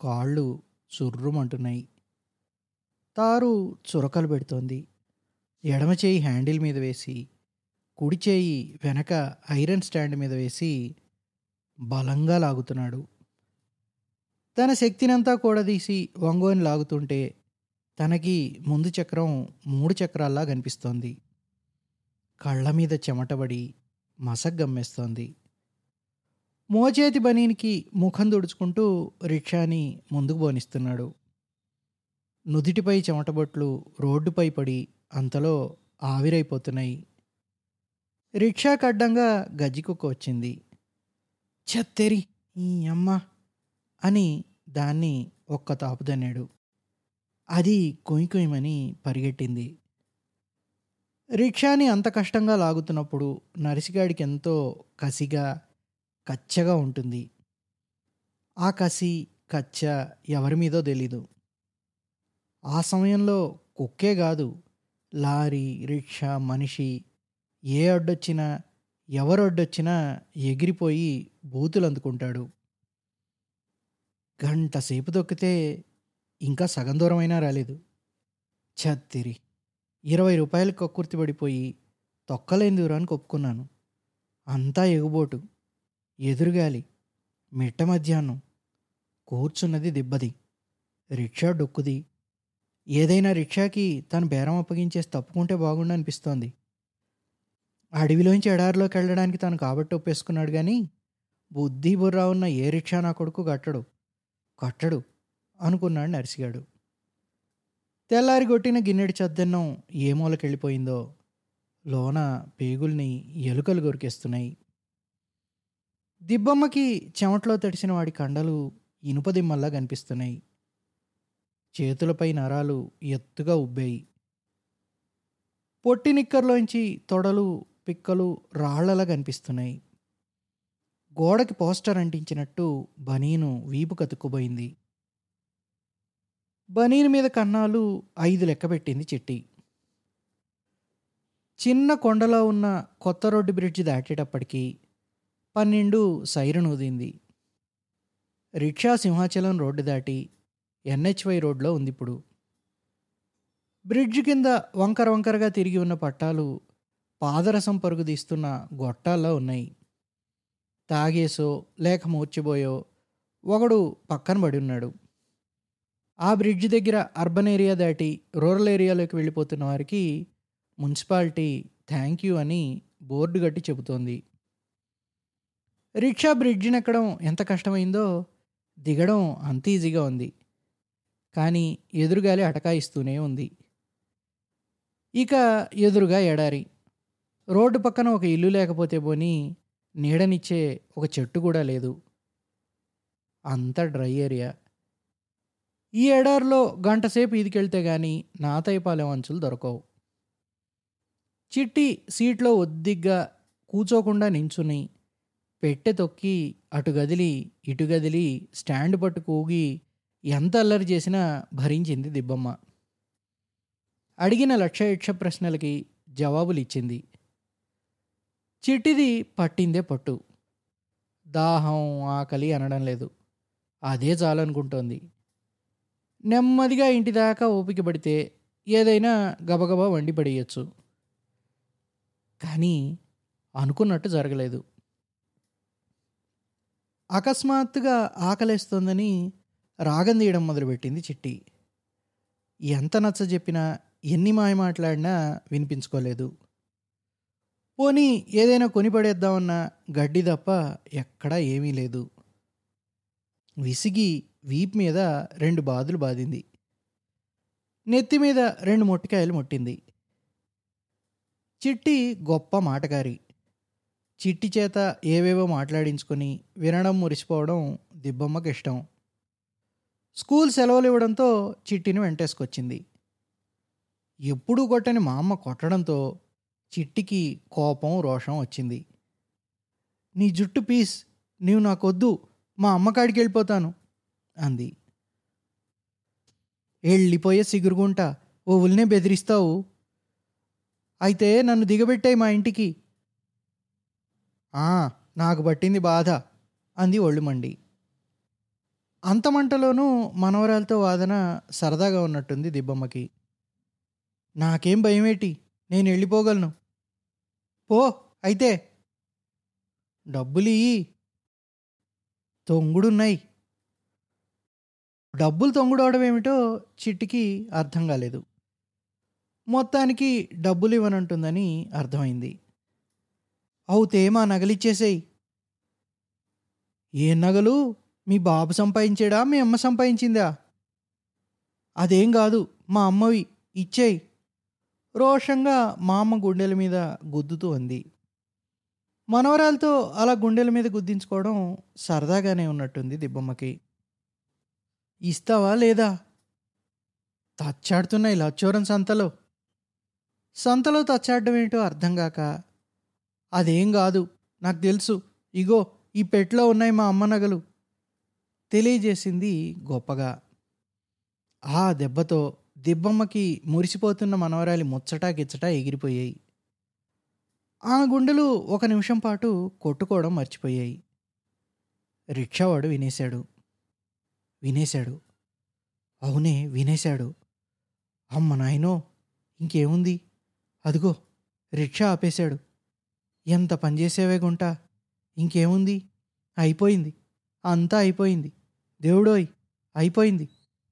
కాళ్ళు చుర్రుమంటున్నాయి. తారు చురకలు పెడుతోంది. ఎడమ చేయి హ్యాండిల్ మీద వేసి కుడి చేయి వెనక ఐరన్ స్టాండ్ మీద వేసి బలంగా లాగుతున్నాడు. తన శక్తినంతా కూడదీసి వంగోని లాగుతుంటే తనకి ముందు చక్రం మూడు చక్రాల్లా కనిపిస్తోంది. కళ్ళ మీద చెమటబడి మసగ్గమ్మేస్తోంది. మోచేతి బనీనికి ముఖం తుడుచుకుంటూ రిక్షాని ముందుకు బోనిస్తున్నాడు నుదిటిపై చెమటబొట్లు రోడ్డుపై పడి అంతలో ఆవిరైపోతున్నాయి. రిక్షా కడ్డంగా గజ్జికుక్క వచ్చింది. చెత్తెరి ఈ అమ్మ అని దాన్ని ఒక్క తాపుదన్నాడు అది కొయ్ కొయ్యమని పరిగెట్టింది. రిక్షాని అంత కష్టంగా లాగుతున్నప్పుడు నరిసిగాడికి ఎంతో కసిగా కచ్చగా ఉంటుంది. ఆ కసి కచ్చ ఎవరి మీదో తెలీదు. ఆ సమయంలో కుక్కే కాదు లారీ రిక్షా మనిషి ఏ అడ్డొచ్చినా ఎవరు అడ్డొచ్చినా ఎగిరిపోయి బూతులు అందుకుంటాడు. గంట సేపు తొక్కితే ఇంకా సగం దూరమైనా రాలేదు. ఛత్తిరి! ఇరవై రూపాయలకు కొక్కుర్తి పడిపోయి తొక్కలేని దూరానికి ఒప్పుకున్నాను. అంతా ఎగుబోటు. ఎదురుగాలి మిట్ట మధ్యాహ్నం కూర్చున్నది దిబ్బది రిక్షా డొక్కుది. ఏదైనా రిక్షాకి తను బేరం అప్పగించేసి తప్పుకుంటే బాగుండు అనిపిస్తోంది. అడవిలోంచి ఎడారిలోకి వెళ్ళడానికి తను కాబట్టి ఒప్పేసుకున్నాడు కానీ బుద్ధి బుర్రా ఉన్న ఏ రిక్షా నా కొడుకు కట్టడు. కట్టడు అనుకున్నాడు నర్సిగాడు. తెల్లారి కొట్టిన గిన్నెడి చద్దన్నం ఏ మూలకెళ్ళిపోయిందో లోన పేగుల్ని ఎలుకలు కొరికేస్తున్నాయి దిబ్బమ్మకి చెమట్లో తడిసిన వాడి కండలు ఇనుపదిమ్మల్లా కనిపిస్తున్నాయి. చేతులపై నరాలు ఎత్తుగా ఉబ్బాయి. పొట్టి నిక్కర్లోంచి తొడలు పిక్కలు రాళ్ళలా కనిపిస్తున్నాయి. గోడకి పోస్టర్ అంటించినట్టు బనీను వీపు కతుక్కుపోయింది. బనీను మీద కన్నాలు ఐదు లెక్కబెట్టింది చెట్టి. చిన్న కొండలో ఉన్న కొత్త రోడ్డు బ్రిడ్జ్ దాటేటప్పటికి పన్నెండు సైరన్ ఊదింది. రిక్షా సింహాచలం రోడ్డు దాటి ఎన్హెచ్వై రోడ్లో ఉంది ఇప్పుడు బ్రిడ్జ్ కింద వంకర వంకరగా తిరిగి ఉన్న పట్టాలు పాదరసం పరుగుదీస్తున్న గొట్టాల్లో ఉన్నాయి. తాగేసో లేక మూర్చిపోయో ఒకడు పక్కన పడి ఉన్నాడు. ఆ బ్రిడ్జ్ దగ్గర అర్బన్ ఏరియా దాటి రూరల్ ఏరియాలోకి వెళ్ళిపోతున్న వారికి మున్సిపాలిటీ థ్యాంక్ యూ అని బోర్డు కట్టి చెబుతోంది. రిక్షా బ్రిడ్జిని ఎక్కడం ఎంత కష్టమైందో దిగడం అంత ఈజీగా ఉంది. కానీ ఎదురుగాలి అటకాయిస్తూనే ఉంది. ఇక ఎదురుగా ఎడారి. రోడ్డు పక్కన ఒక ఇల్లు లేకపోతే పోని నీడనిచ్చే ఒక చెట్టు కూడా లేదు. అంత డ్రై ఏరియా. ఈ ఎడారిలో గంటసేపు ఈదికెళ్తే కానీ నాతైపాలెం అంచులు దొరకవు. చిట్టి సీట్లో ఒద్దిగ్గా కూచోకుండా నించుని పెట్టె తొక్కి అటు గదిలి ఇటు గదిలి స్టాండ్ పట్టు కూగి ఎంత అల్లరి చేసినా భరించింది దిబ్బమ్మ. అడిగిన లక్ష యక్ష ప్రశ్నలకి జవాబులు ఇచ్చింది చిట్టిది పట్టిందే పట్టు. దాహం ఆకలి అనడం లేదు. అదే చాలనుకుంటోంది. నెమ్మదిగా ఇంటి దాకా ఓపిక పడితే ఏదైనా గబగబా వండి పడేయచ్చు. కానీ అనుకున్నట్టు జరగలేదు. అకస్మాత్తుగా ఆకలేస్తోందని రాగం తీయడం మొదలుపెట్టింది చిట్టి. ఎంత నచ్చ చెప్పినా ఎన్ని మాయ మాట్లాడినా వినిపించుకోలేదు. పోనీ ఏదైనా కొనిపడేద్దామన్న గడ్డి తప్ప ఎక్కడా ఏమీ లేదు. విసిగి వీప్ మీద రెండు బాదులు బాదింది. నెత్తి మీద రెండు మొట్టికాయలు ముట్టింది. చిట్టి గొప్ప మాటగారి. చిట్టి చేత ఏవేవో మాట్లాడించుకొని వినడం మురిసిపోవడం దిబ్బమ్మకి ఇష్టం. స్కూల్ సెలవులు ఇవ్వడంతో చిట్టిని వెంటేసుకొచ్చింది. ఎప్పుడూ కొట్టని మా అమ్మ కొట్టడంతో చిట్టికి కోపం రోషం వచ్చింది. నీ జుట్టు పీస్ నీవు నాకొద్దు మా అమ్మకాడికి వెళ్ళిపోతాను అంది. వెళ్ళిపోయే సిగురుగుంట ఓ ఉల్నే బెదిరిస్తావు. అయితే నన్ను దిగబెట్టాయి మా ఇంటికి నాకు పట్టింది బాధ అంది ఒళ్ళు మండి అంత మంటలోనూ మనవరాలతో వాదన సరదాగా ఉన్నట్టుంది దిబ్బమ్మకి. నాకేం భయమేటి? నేను వెళ్ళిపోగలను పో అయితే. డబ్బులు ఇయ్యి తొంగుడున్నాయి. డబ్బులు తొంగుడవడం ఏమిటో చిట్టికి అర్థం కాలేదు. మొత్తానికి డబ్బులు ఇవ్వనంటుందని అర్థమైంది. అవుతే మా నగలిచ్చేసేయి. ఏ నగలు? మీ బాబు సంపాదించాడా? మీ అమ్మ సంపాదించిందా? అదేం కాదు మా అమ్మవి. ఇచ్చేయి. రోషంగా మా అమ్మ గుండెల మీద గుద్దుతూ అంది. మనవరాలతో అలా గుండెల మీద గుద్దించుకోవడం సరదాగానే ఉన్నట్టుంది దిబ్బమ్మకి. ఇస్తావా లేదా? తచ్చాడుతున్నాయి లచ్చోరం సంతలో. సంతలో తచ్చాడడం ఏంటో అర్థం కాక అదేం కాదు. నాకు తెలుసు. ఇగో ఈ పెట్లో ఉన్నాయి మా అమ్మ నగలు. తెలియజేసింది గొప్పగా. ఆ దెబ్బతో దిబ్బమ్మకి మురిసిపోతున్న మనవరాలి ముచ్చటా గిచ్చటా ఎగిరిపోయాయి. ఆ గుండెలు ఒక నిమిషం పాటు కొట్టుకోవడం మర్చిపోయాయి. రిక్షావాడు వినేశాడు. వినేశాడు. అవునే వినేశాడు. అమ్మ నాయనో ఇంకేముంది? అదిగో రిక్షా ఆపేశాడు. ఎంత పనిచేసేవే గుంట? ఇంకేముంది? అయిపోయింది. అంతా అయిపోయింది. దేవుడోయ్ అయిపోయింది.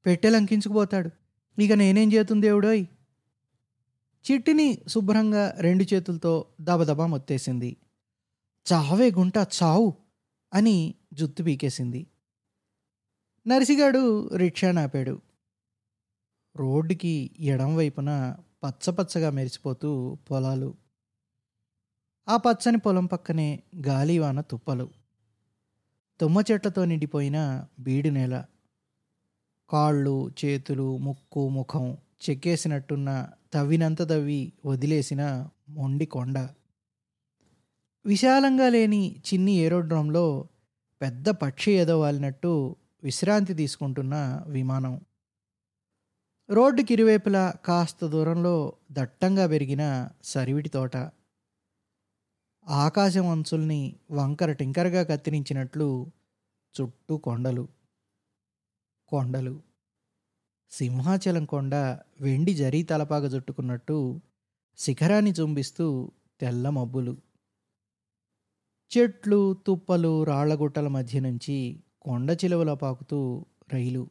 పెట్టెలంకించుకుపోతాడు ఇక నేనేం చేతుంది దేవుడోయ్? చిట్టిని శుభ్రంగా రెండు చేతులతో దబదబా మొత్తేసింది. చావే గుంట చావు! అని జుత్తు పీకేసింది. నరిసిగాడు రిక్షా నాపాడు. రోడ్డుకి ఎడం వైపున పచ్చపచ్చగా మెరిసిపోతూ పొలాలు ఆ పచ్చని పొలం పక్కనే గాలివాన తుప్పలు. తుమ్మ చెట్లతో నిండిపోయిన బీడు నేల. కాళ్ళు చేతులు ముక్కు ముఖం చెక్కేసినట్టున్న తవ్వినంత తవ్వి వదిలేసిన మొండి కొండ. విశాలంగా లేని చిన్ని ఏరోడ్రోమ్లో పెద్ద పక్షి ఏదో వాలినట్టు విశ్రాంతి తీసుకుంటున్న విమానం. రోడ్డుకి ఇరువైపులా కాస్త దూరంలో దట్టంగా పెరిగిన సరివిటి తోట. ఆకాశం అంచుల్ని వంకర టింకరగా కత్తిరించినట్లు చుట్టూ కొండలు కొండలు సింహాచలం కొండ వెండి జరీ తలపాగ చుట్టుకున్నట్టు శిఖరాన్ని చుంబిస్తూ తెల్ల మబ్బులు. చెట్లు తుప్పలు రాళ్ళగుట్టల మధ్య నుంచి కొండ చిలువల పాకుతూ రైలు.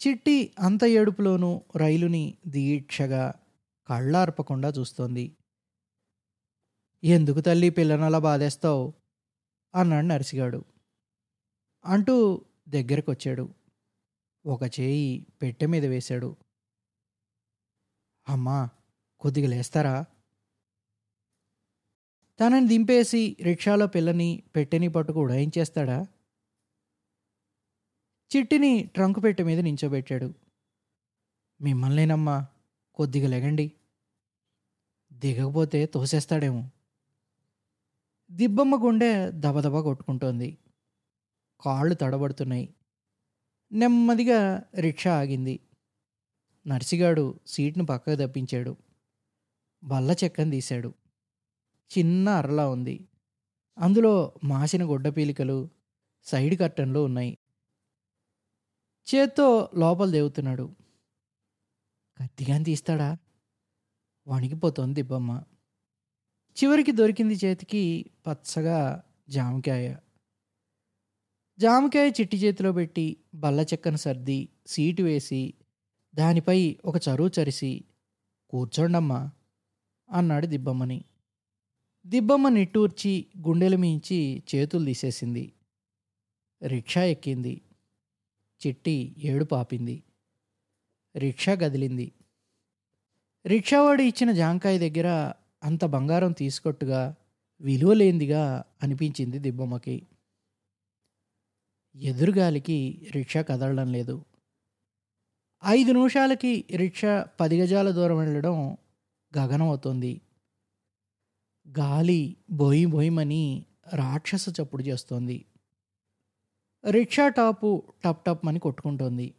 చిట్టి అంత ఏడుపులోనూ రైలుని దీక్షగా కళ్ళార్పకుండా చూస్తోంది. ఎందుకు తల్లి పిల్లనలా బాధేస్తావు? అన్నాడు నర్సిగాడు. అంటూ దగ్గరకు వచ్చాడు ఒక చేయి పెట్టె మీద వేశాడు. అమ్మా కొద్దిగా లేస్తారా? తనని దింపేసి రిక్షాలో పిల్లని పెట్టెని పట్టుకు ఉడాయించేస్తాడా చిట్టిని ట్రంక్ పెట్టె మీద నించోబెట్టాడు. మిమ్మల్నేనమ్మా కొద్దిగా లెగండి. దిగకపోతే తోసేస్తాడేమో. దిబ్బమ్మ గుండె దబదబ కొట్టుకుంటోంది. కాళ్ళు తడబడుతున్నాయి. నెమ్మదిగా రిక్షా ఆగింది. నర్సిగాడు సీట్ను పక్కకు తప్పించాడు. బల్ల చెక్కను తీశాడు. చిన్న అరలా ఉంది. అందులో మాసిన గుడ్డ పీలికలు సైడ్ కర్టన్లు ఉన్నాయి. చేత్తో లోపల దేవుతున్నాడు. కత్తిగాని తీస్తాడా? వణికిపోతోంది దిబ్బమ్మ. చివరికి దొరికింది చేతికి పచ్చగా జామకాయ. జామకాయ చిట్టి చేతిలో పెట్టి బల్ల చెక్కను సర్ది సీటు వేసి దానిపై ఒక చరువు చరిసి కూర్చోండమ్మా అన్నాడు దిబ్బమ్మని. దిబ్బమ్మ నిట్టూర్చి గుండెలు మించి చేతులు తీసేసింది. రిక్షా ఎక్కింది. చిట్టి ఏడు పాపింది. రిక్షా కదిలింది రిక్షావాడు ఇచ్చిన జాంకాయ దగ్గర అంత బంగారం తీసుకొట్టుగా విలువలేందిగా అనిపించింది దిబ్బమ్మకి. ఎదురుగాలికి రిక్షా కదలడం లేదు. ఐదు నిమిషాలకి రిక్షా పది గజాల దూరం వెళ్ళడం గగనం అవుతుంది గాలి బొయ్ బొయ్యమని రాక్షస చప్పుడు చేస్తోంది. రిక్షా టాపు టప్ టప్ అని కొట్టుకుంటోంది.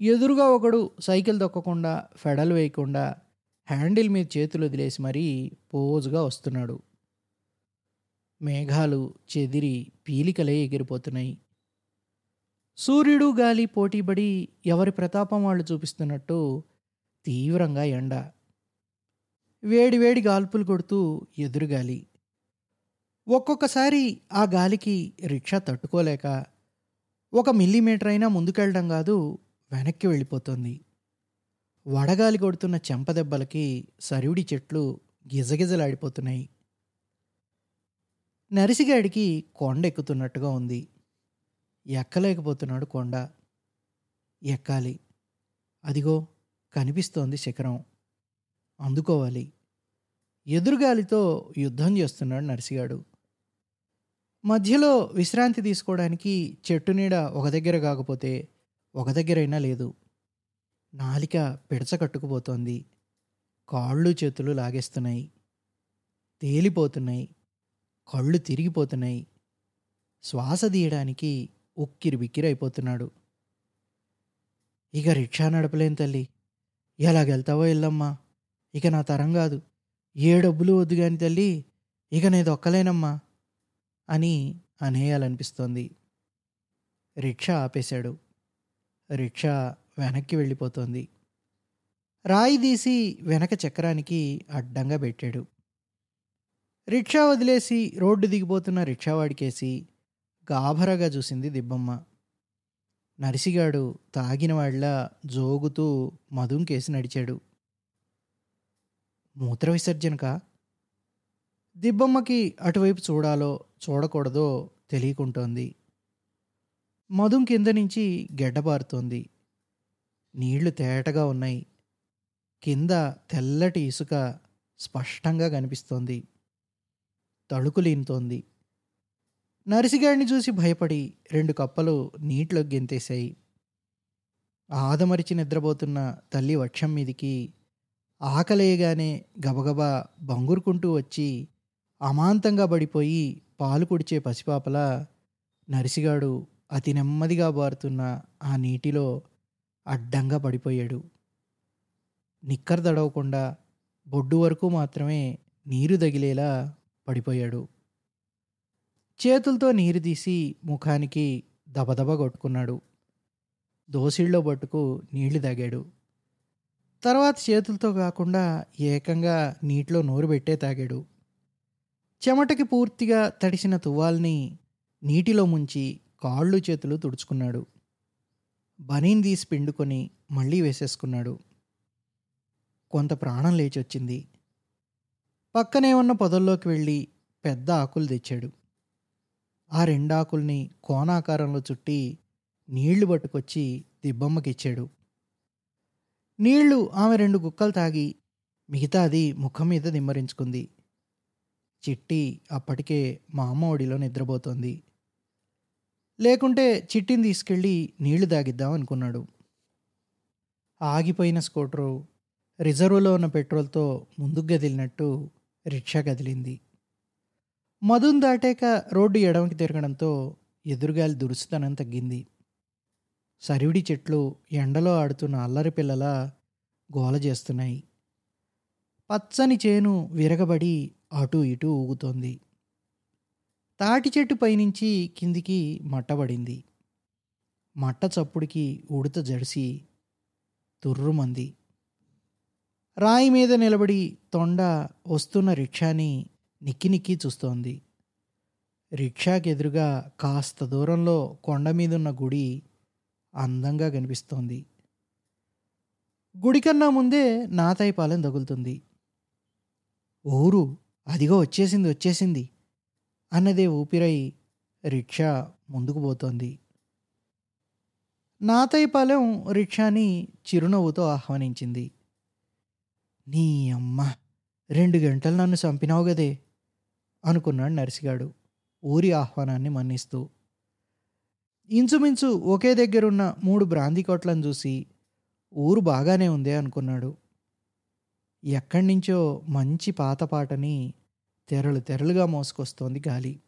ఎదురుగా ఒకడు సైకిల్ దొక్కకుండా ఫెడల్ వేయకుండా హ్యాండిల్ మీద చేతులు వదిలేసి మరీ పోజుగా వస్తున్నాడు. మేఘాలు చెదిరి పీలికలే ఎగిరిపోతున్నాయి. సూర్యుడు గాలి పోటీపడి ఎవరి ప్రతాపం వాళ్ళు చూపిస్తున్నట్టు తీవ్రంగా ఎండ. వేడి వేడి గాల్పులు కొడుతూ ఎదురుగాలి. ఒక్కొక్కసారి ఆ గాలికి రిక్షా తట్టుకోలేక ఒక మిల్లీమీటర్ అయినా ముందుకెళ్ళడం కాదు వెనక్కి వెళ్ళిపోతుంది. వడగాలి కొడుతున్న చెంపదెబ్బలకి సరివుడి చెట్లు గిజగిజలాడిపోతున్నాయి. నరిసిగాడికి కొండ ఎక్కుతున్నట్టుగా ఉంది. ఎక్కలేకపోతున్నాడు కొండ. ఎక్కాలి. అదిగో కనిపిస్తోంది శిఖరం. అందుకోవాలి. ఎదురుగాలితో యుద్ధం చేస్తున్నాడు నర్సిగాడు. మధ్యలో విశ్రాంతి తీసుకోవడానికి చెట్టు నీడ ఒక దగ్గర కాకపోతే ఒక దగ్గరైనా లేదు. నాలిక పిడచ కట్టుకుపోతోంది. కాళ్ళు చేతులు లాగేస్తున్నాయి. తేలిపోతున్నాయి. కళ్ళు తిరిగిపోతున్నాయి. శ్వాస తీయడానికి ఉక్కిరి బిక్కిరి అయిపోతున్నాడు ఇక రిక్షా నడపలేం తల్లి. ఎలాగెళ్తావో వెళ్ళమ్మా ఇక నా తరం కాదు. ఏ డబ్బులు వద్దు కాని తల్లి ఇక నేను ఒక్కలేనమ్మా అని అనేయాలనిపిస్తోంది. రిక్షా ఆపేశాడు. రిక్షా వెనక్కి వెళ్ళిపోతోంది. రాయి తీసి వెనక చక్రానికి అడ్డంగా పెట్టాడు. రిక్షా వదిలేసి రోడ్డు దిగిపోతున్న రిక్షావాడికేసి గాభరాగా చూసింది దిబ్బమ్మ. నరిసిగాడు తాగినవాళ్ళ జోగుతూ మధుంకేసి నడిచాడు. మూత్ర విసర్జనకా? దిబ్బమ్మకి అటువైపు చూడాలో చూడకూడదో తెలియకుంటోంది. మధుం కింద నుంచి గెడ్డబారుతోంది. నీళ్ళు తేటగా ఉన్నాయి. కింద తెల్లటి ఇసుక స్పష్టంగా కనిపిస్తోంది. తళుకులీనుతోంది నరిసిగాడిని చూసి భయపడి రెండు కప్పలు నీటిలో గెంతేశాయి. ఆదమరిచి నిద్రపోతున్న తల్లి వక్షం మీదికి ఆకలేయగానే గబగబా బంగురుకుంటూ వచ్చి అమాంతంగా పడిపోయి పాలు కుడిచే పసిపాపలా నరిసిగాడు అతి నెమ్మదిగా బారుతున్న ఆ నీటిలో అడ్డంగా పడిపోయాడు. నిక్కర్ తడవకుండా బొడ్డు వరకు మాత్రమే నీరు తగిలేలా పడిపోయాడు. చేతులతో నీరు తీసి ముఖానికి దబదబ కొట్టుకున్నాడు. దోసిళ్ళో పట్టుకు నీళ్ళు తాగాడు. తర్వాత చేతులతో కాకుండా ఏకంగా నీటిలో నోరు పెట్టే తాగాడు. చెమటకి పూర్తిగా తడిసిన తువ్వాల్ని నీటిలో ముంచి కాళ్ళు చేతులు తుడుచుకున్నాడు. బనీన్ తీసి పిండుకొని మళ్ళీ వేసేసుకున్నాడు. కొంత ప్రాణం లేచొచ్చింది. పక్కనే ఉన్న పొదల్లోకి వెళ్ళి పెద్ద ఆకులు తెచ్చాడు. ఆ రెండు ఆకుల్ని కోణాకారంలో చుట్టి నీళ్ళు పట్టుకొచ్చి దిబ్బమ్మకిచ్చాడు. నీళ్ళు ఆమె రెండు గుక్కలు తాగి మిగతాది ముఖం మీద దిమ్మరించుకుంది. చిట్టి అప్పటికే మా అమ్మ ఒడిలో నిద్రపోతోంది. లేకుంటే చిట్టిని తీసుకెళ్ళి నీళ్ళు తాగిద్దాం అనుకున్నాడు. ఆగిపోయిన స్కూటరు రిజర్వ్లో ఉన్న పెట్రోల్తో ముందుకు కదిలినట్టు రిక్షా కదిలింది. మధున్ దాటాక రోడ్డు ఎడమకి తిరగడంతో ఎదురుగాలి దురుసుతనం తగ్గింది. సరివిడి చెట్లు ఎండలో ఆడుతున్న అల్లరి పిల్లల గోల చేస్తున్నాయి. పచ్చని చేను విరగబడి అటూ ఇటూ ఊగుతోంది. తాటి చెట్టు పైనుంచి కిందికి మట్టబడింది. మట్ట చప్పుడికి ఉడత జడిసి తుర్రుమంది. రాయి మీద నిలబడి తొండ వస్తున్న రిక్షాని నిక్కి నిక్కి చూస్తోంది. రిక్షాకి ఎదురుగా కాస్త దూరంలో కొండ మీదున్న గుడి అందంగా కనిపిస్తోంది. గుడి కన్నా ముందే నాతాయిపాలెం తగులుతుంది. ఊరు అదిగో వచ్చేసింది వచ్చేసింది. అన్నదే ఊపిరై రిక్షా ముందుకు పోతోంది. నాతయ్యపాలెం రిక్షాని చిరునవ్వుతో ఆహ్వానించింది. నీ అమ్మ రెండు గంటలు నన్ను చంపినావు గదే అనుకున్నాడు నర్సిగాడు ఊరి ఆహ్వానాన్ని మన్నిస్తూ. ఇంచుమించు ఒకే దగ్గరున్న మూడు బ్రాంది కొట్లను చూసి ఊరు బాగానే ఉందే అనుకున్నాడు. ఎక్కడి నుంచో మంచి పాత పాటని తెరలు తెరలుగా మోసుకొస్తోంది గాలి.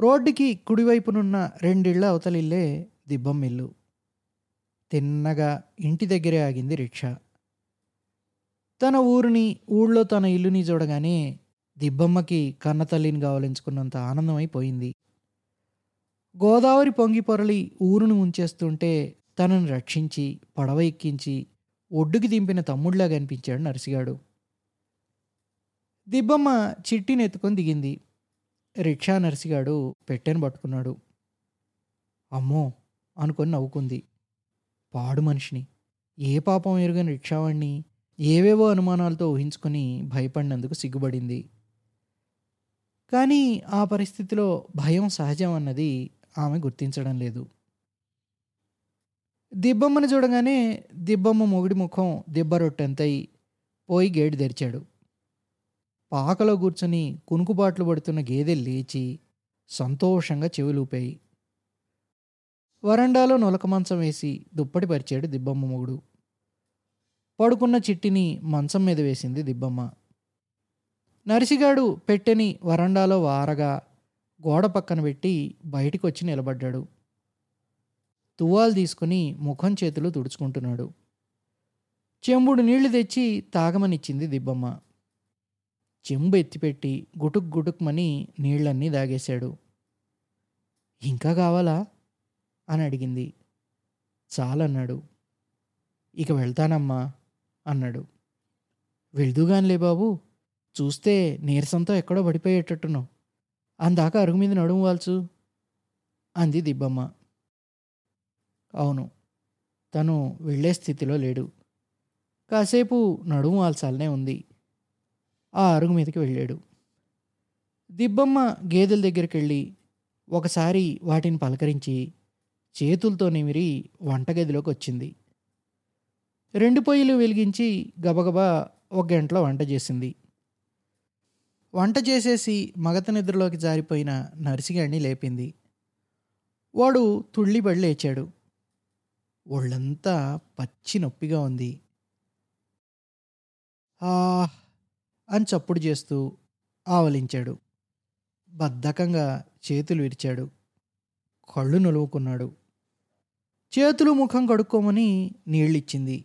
రోడ్డుకి కుడివైపునున్న రెండిళ్ళ అవతలిల్లే దిబ్బం ఇల్లు. తిన్నగా ఇంటి దగ్గరే ఆగింది రిక్షా. తన ఊరిని ఊళ్ళో తన ఇల్లుని చూడగానే దిబ్బమ్మకి కన్నతల్లిని గావలించుకున్నంత ఆనందమైపోయింది. గోదావరి పొంగి పొరలి ఊరును ఉంచేస్తుంటే తనను రక్షించి పడవ ఎక్కించి ఒడ్డుకి దింపిన తమ్ముడిలా కనిపించాడు నర్సిగాడు. దిబ్బమ్మ చిట్టిని ఎత్తుకొని దిగింది. రిక్షా నర్సిగాడు పెట్టెను పట్టుకున్నాడు. అమ్మో అనుకొని నవ్వుకుంది. పాడు మనిషిని. ఏ పాపం ఎరుగని రిక్షావాణ్ణి? ఏవేవో అనుమానాలతో ఊహించుకొని భయపడినందుకు సిగ్గుపడింది. కానీ ఆ పరిస్థితిలో భయం సహజం అన్నది ఆమె గుర్తించడం లేదు. దిబ్బమ్మని చూడగానే దిబ్బమ్మ మొగుడి ముఖం దిబ్బ రొట్టెంతయి పోయి గేటు తెరిచాడు. పాకలో కూర్చొని కునుకుబాట్లు పడుతున్న గేదె లేచి సంతోషంగా చెవులూపాయి. వరండాలో నొలక మంచం వేసి దుప్పటి పరిచాడు దిబ్బమ్మ మొగుడు. పడుకున్న చిట్టిని మంచం మీద వేసింది దిబ్బమ్మ. నరిసిగాడు పెట్టెని వరండాలో వారగా గోడ పక్కన పెట్టి బయటికి వచ్చి నిలబడ్డాడు. తువ్వాలు తీసుకుని ముఖం చేతులు తుడుచుకుంటున్నాడు. చెంబుడు నీళ్ళు తెచ్చి తాగమనిచ్చింది దిబ్బమ్మ. చెంబు ఎత్తిపెట్టి గుటుక్ గుటుక్మని నీళ్ళన్నీ దాగేశాడు. ఇంకా కావాలా? అని అడిగింది. చాలన్నాడు. ఇక వెళ్తానమ్మా అన్నాడు. వెళ్దుగానిలే బాబు చూస్తే నీరసంతో ఎక్కడో పడిపోయేటట్టున్నావు. అందాక అరుగు మీద నడుము వాల్చు అంది దిబ్బమ్మ. అవును తను వెళ్ళే స్థితిలో లేడు. కాసేపు నడుము వాల్చాలనే ఉంది. ఆ అరుగు మీదకి వెళ్ళాడు. దిబ్బమ్మ గేదెల దగ్గరికి వెళ్ళి ఒకసారి వాటిని పలకరించి చేతులతో నిమిరి వంటగదిలోకి వచ్చింది. రెండు పొయ్యిలు వెలిగించి గబగబా ఒక గంటలో వంట చేసింది. వంట చేసేసి మగత నిద్రలోకి జారిపోయిన నర్సిగాణ్ణి లేపింది. వాడు తుళ్ళిబడి లేచాడు. ఒళ్ళంతా పచ్చి నొప్పిగా ఉంది. ఆ అని చప్పుడు చేస్తూ ఆవలించాడు. బద్ధకంగా చేతులు విరిచాడు. కళ్ళు నులువుకున్నాడు. చేతులు ముఖం కడుక్కోమని నీళ్ళిచ్చింది.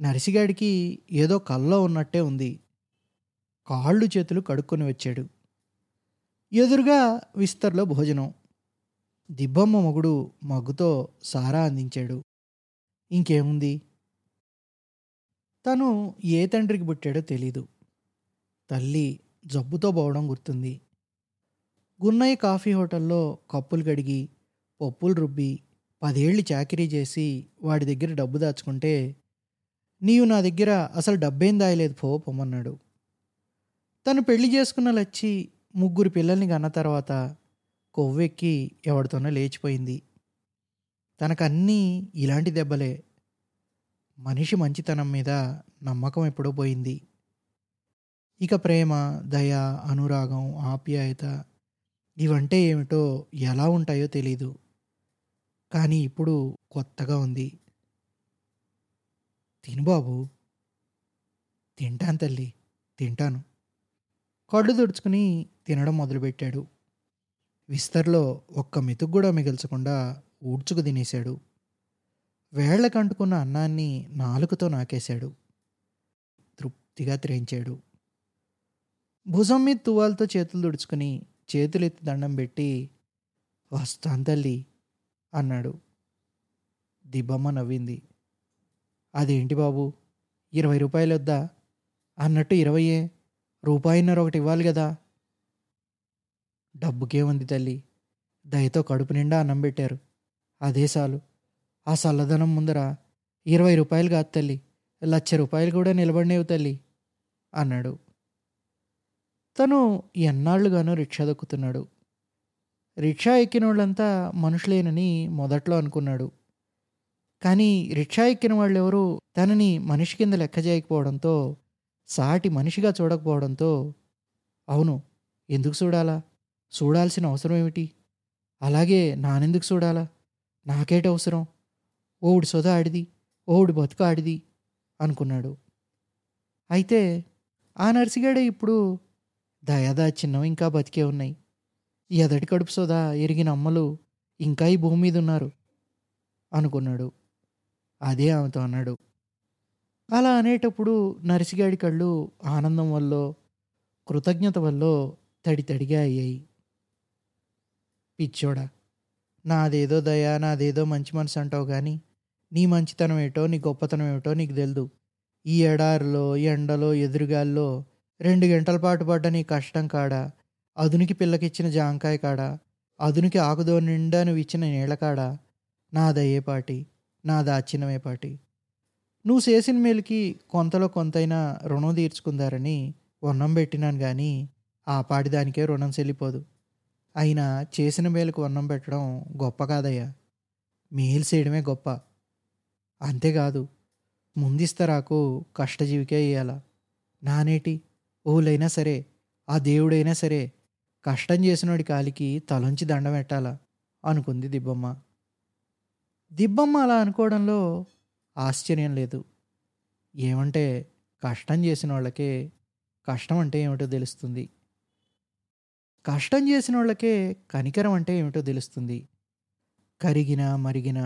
నరిసిగాడికి ఏదో కల్లో ఉన్నట్టే ఉంది. కాళ్ళు చేతులు కడుక్కొని వచ్చాడు. ఎదురుగా విస్తర్లో భోజనం. దిబ్బమ్మ మొగుడు మగ్గుతో సారా అందించాడు. ఇంకేముంది? తను ఏ తండ్రికి పుట్టాడో తెలీదు. తల్లి జబ్బుతో పోవడం గుర్తుంది. గున్నయ్య కాఫీ హోటల్లో కప్పులు కడిగి పప్పులు రుబ్బి పదేళ్ళు చాకరీ చేసి వాడి దగ్గర డబ్బు దాచుకుంటే నీవు నా దగ్గర అసలు డబ్బేం దాయలేదు పో పొమ్మన్నాడు. తను పెళ్ళి చేసుకున్న లచ్చి ముగ్గురు పిల్లల్ని కన్న తర్వాత కొవ్వెక్కి ఎవరితోనో లేచిపోయింది. తనకన్నీ ఇలాంటి దెబ్బలే. మనిషి మంచితనం మీద నమ్మకం ఎప్పుడో పోయింది. ఇక ప్రేమ దయ అనురాగం ఆప్యాయత ఇవంటే ఏమిటో ఎలా ఉంటాయో తెలీదు. కానీ ఇప్పుడు కొత్తగా ఉంది. తిను బాబు. తింటాను తల్లి తింటాను. కళ్ళు తుడుచుకుని తినడం మొదలుపెట్టాడు. విస్తర్లో ఒక్క మెతుకు కూడా మిగల్చకుండా ఊడ్చుకు తినేశాడు. వేళ్ళకంటుకున్న అన్నాన్ని నాలుకతో నాకేశాడు. తృప్తిగా త్రేయించాడు భుజం మీద తువాలతో చేతులు తుడుచుకుని చేతులెత్తి దండం పెట్టి వస్తాను తల్లి అన్నాడు. దిబ్బమ్మ నవ్వింది. అదేంటి బాబు? ఇరవై రూపాయలు వద్దా అన్నట్టు ఇరవయే రూపాయిన్నర ఒకటి ఇవ్వాలి కదా డబ్బుకేముంది తల్లి. దయతో కడుపు నిండా అన్నం పెట్టారు. అదే చాలు ఆ చల్లదనం ముందర ఇరవై రూపాయలు కాదు తల్లి. లక్ష రూపాయలు కూడా నిలబడినేవు తల్లి అన్నాడు. తను ఎన్నాళ్ళుగానో రిక్షా దొక్కుతున్నాడు. రిక్షా ఎక్కిన వాళ్ళంతా మనుషులేనని మొదట్లో అనుకున్నాడు. కానీ రిక్షా ఎక్కిన వాళ్ళెవరూ తనని మనిషి కింద లెక్క చేయకపోవడంతో సాటి మనిషిగా చూడకపోవడంతో అవును ఎందుకు చూడాలా? చూడాల్సిన అవసరం ఏమిటి? అలాగే నానెందుకు చూడాలా? నాకేటి అవసరం? ఓడి సొద ఆడిది ఓడి బతుకు ఆడిది అనుకున్నాడు. అయితే ఆ నర్సిగాడే ఇప్పుడు దయాదా చిన్నవి ఇంకా బతికే ఉన్నాయి. ఎదటి కడుపు సోదా ఎరిగిన అమ్మలు ఇంకా ఈ భూమి మీద ఉన్నారు అనుకున్నాడు. అదే ఆమెతో అన్నాడు. అలా అనేటప్పుడు నరిసిగాడి కళ్ళు ఆనందం వల్ల కృతజ్ఞత వల్ల తడి తడిగా అయ్యాయి. పిచ్చోడా నాదేదో దయా నాదేదో మంచి మనసు అంటావు కానీ నీ మంచితనం ఏటో నీ గొప్పతనం ఏమిటో నీకు తెలుదు. ఈ ఎడారిలో ఎండలో ఎదురుగాల్లో రెండు గంటల పాటు పడ్డ నీ కష్టం కాడా? అదునికి పిల్లకిచ్చిన జాంకాయ కాడా? అదునికి ఆకుదో నిండా నువ్వు ఇచ్చిన నీళ్ళ నాదయ్యే నాదయ్యేపాటి నా దాచినమేపాటి నువ్వు చేసిన మేలుకి కొంతలో కొంతైనా రుణం తీర్చుకుందారని వన్నం పెట్టినాను కానీ ఆ పాటిదానికే రుణం చెల్లిపోదు. అయినా చేసిన మేలుకు వన్నం పెట్టడం గొప్ప కాదయ్యా. మేలు చేయడమే గొప్ప. అంతేకాదు ముందిస్తరాకు కష్టజీవికే ఇయ్యాల. నానేటి? ఊలైనా సరే ఆ దేవుడైనా సరే కష్టం చేసినోడి కాలికి తలొంచి దండం పెట్టాలా? అనుకుంది దిబ్బమ్మ. దిబ్బమ్మ అలా అనుకోవడంలో ఆశ్చర్యం లేదు. ఏమంటే కష్టం చేసిన వాళ్ళకే కష్టం అంటే ఏమిటో తెలుస్తుంది. కష్టం చేసిన వాళ్ళకే కనికరం అంటే ఏమిటో తెలుస్తుంది. కరిగిన మరిగిన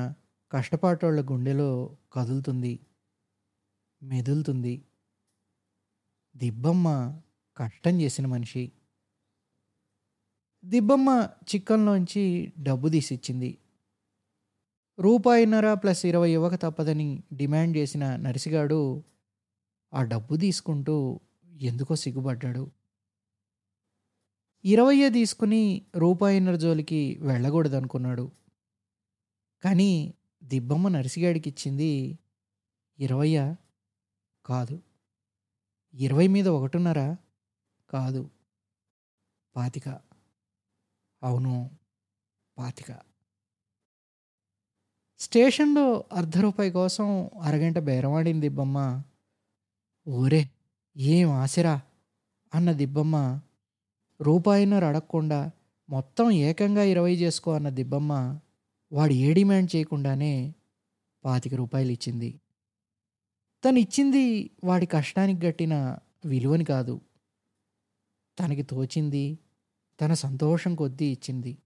కష్టపాటోళ్ళ గుండెలో కదులుతుంది మెదులుతుంది. దిబ్బమ్మ కష్టం చేసిన మనిషి. దిబ్బమ్మ చిక్కన్లోంచి డబ్బు తీసిచ్చింది. రూపాయిన్నర ప్లస్ ఇరవై ఇవ్వక తప్పదని డిమాండ్ చేసిన నరిసిగాడు ఆ డబ్బు తీసుకుంటూ ఎందుకో సిగ్గుపడ్డాడు. ఇరవయ్యే తీసుకుని రూపాయిన్నర జోలికి వెళ్ళకూడదనుకున్నాడు. కానీ దిబ్బమ్మ నరిసిగాడికి ఇచ్చింది ఇరవయ్య? కాదు. ఇరవై మీద ఒకటున్నరా కాదు. పాతిక. అవును పాతిక. స్టేషన్లో అర్ధ రూపాయి కోసం అరగంట బేరమాడింది దిబ్బమ్మ. ఓరే ఏం ఆశరా? అన్న దిబ్బమ్మ. రూపాయిన్నర అడగకుండా మొత్తం ఏకంగా ఇరవై చేసుకో అన్న దిబ్బమ్మ. వాడు ఏ డిమాండ్ చేయకుండానే పాతిక రూపాయలు ఇచ్చింది తను ఇచ్చింది వాడి కష్టానికి గట్టిన విలువని కాదు. తనకి తోచింది తన సంతోషం కొద్దీ ఇచ్చింది.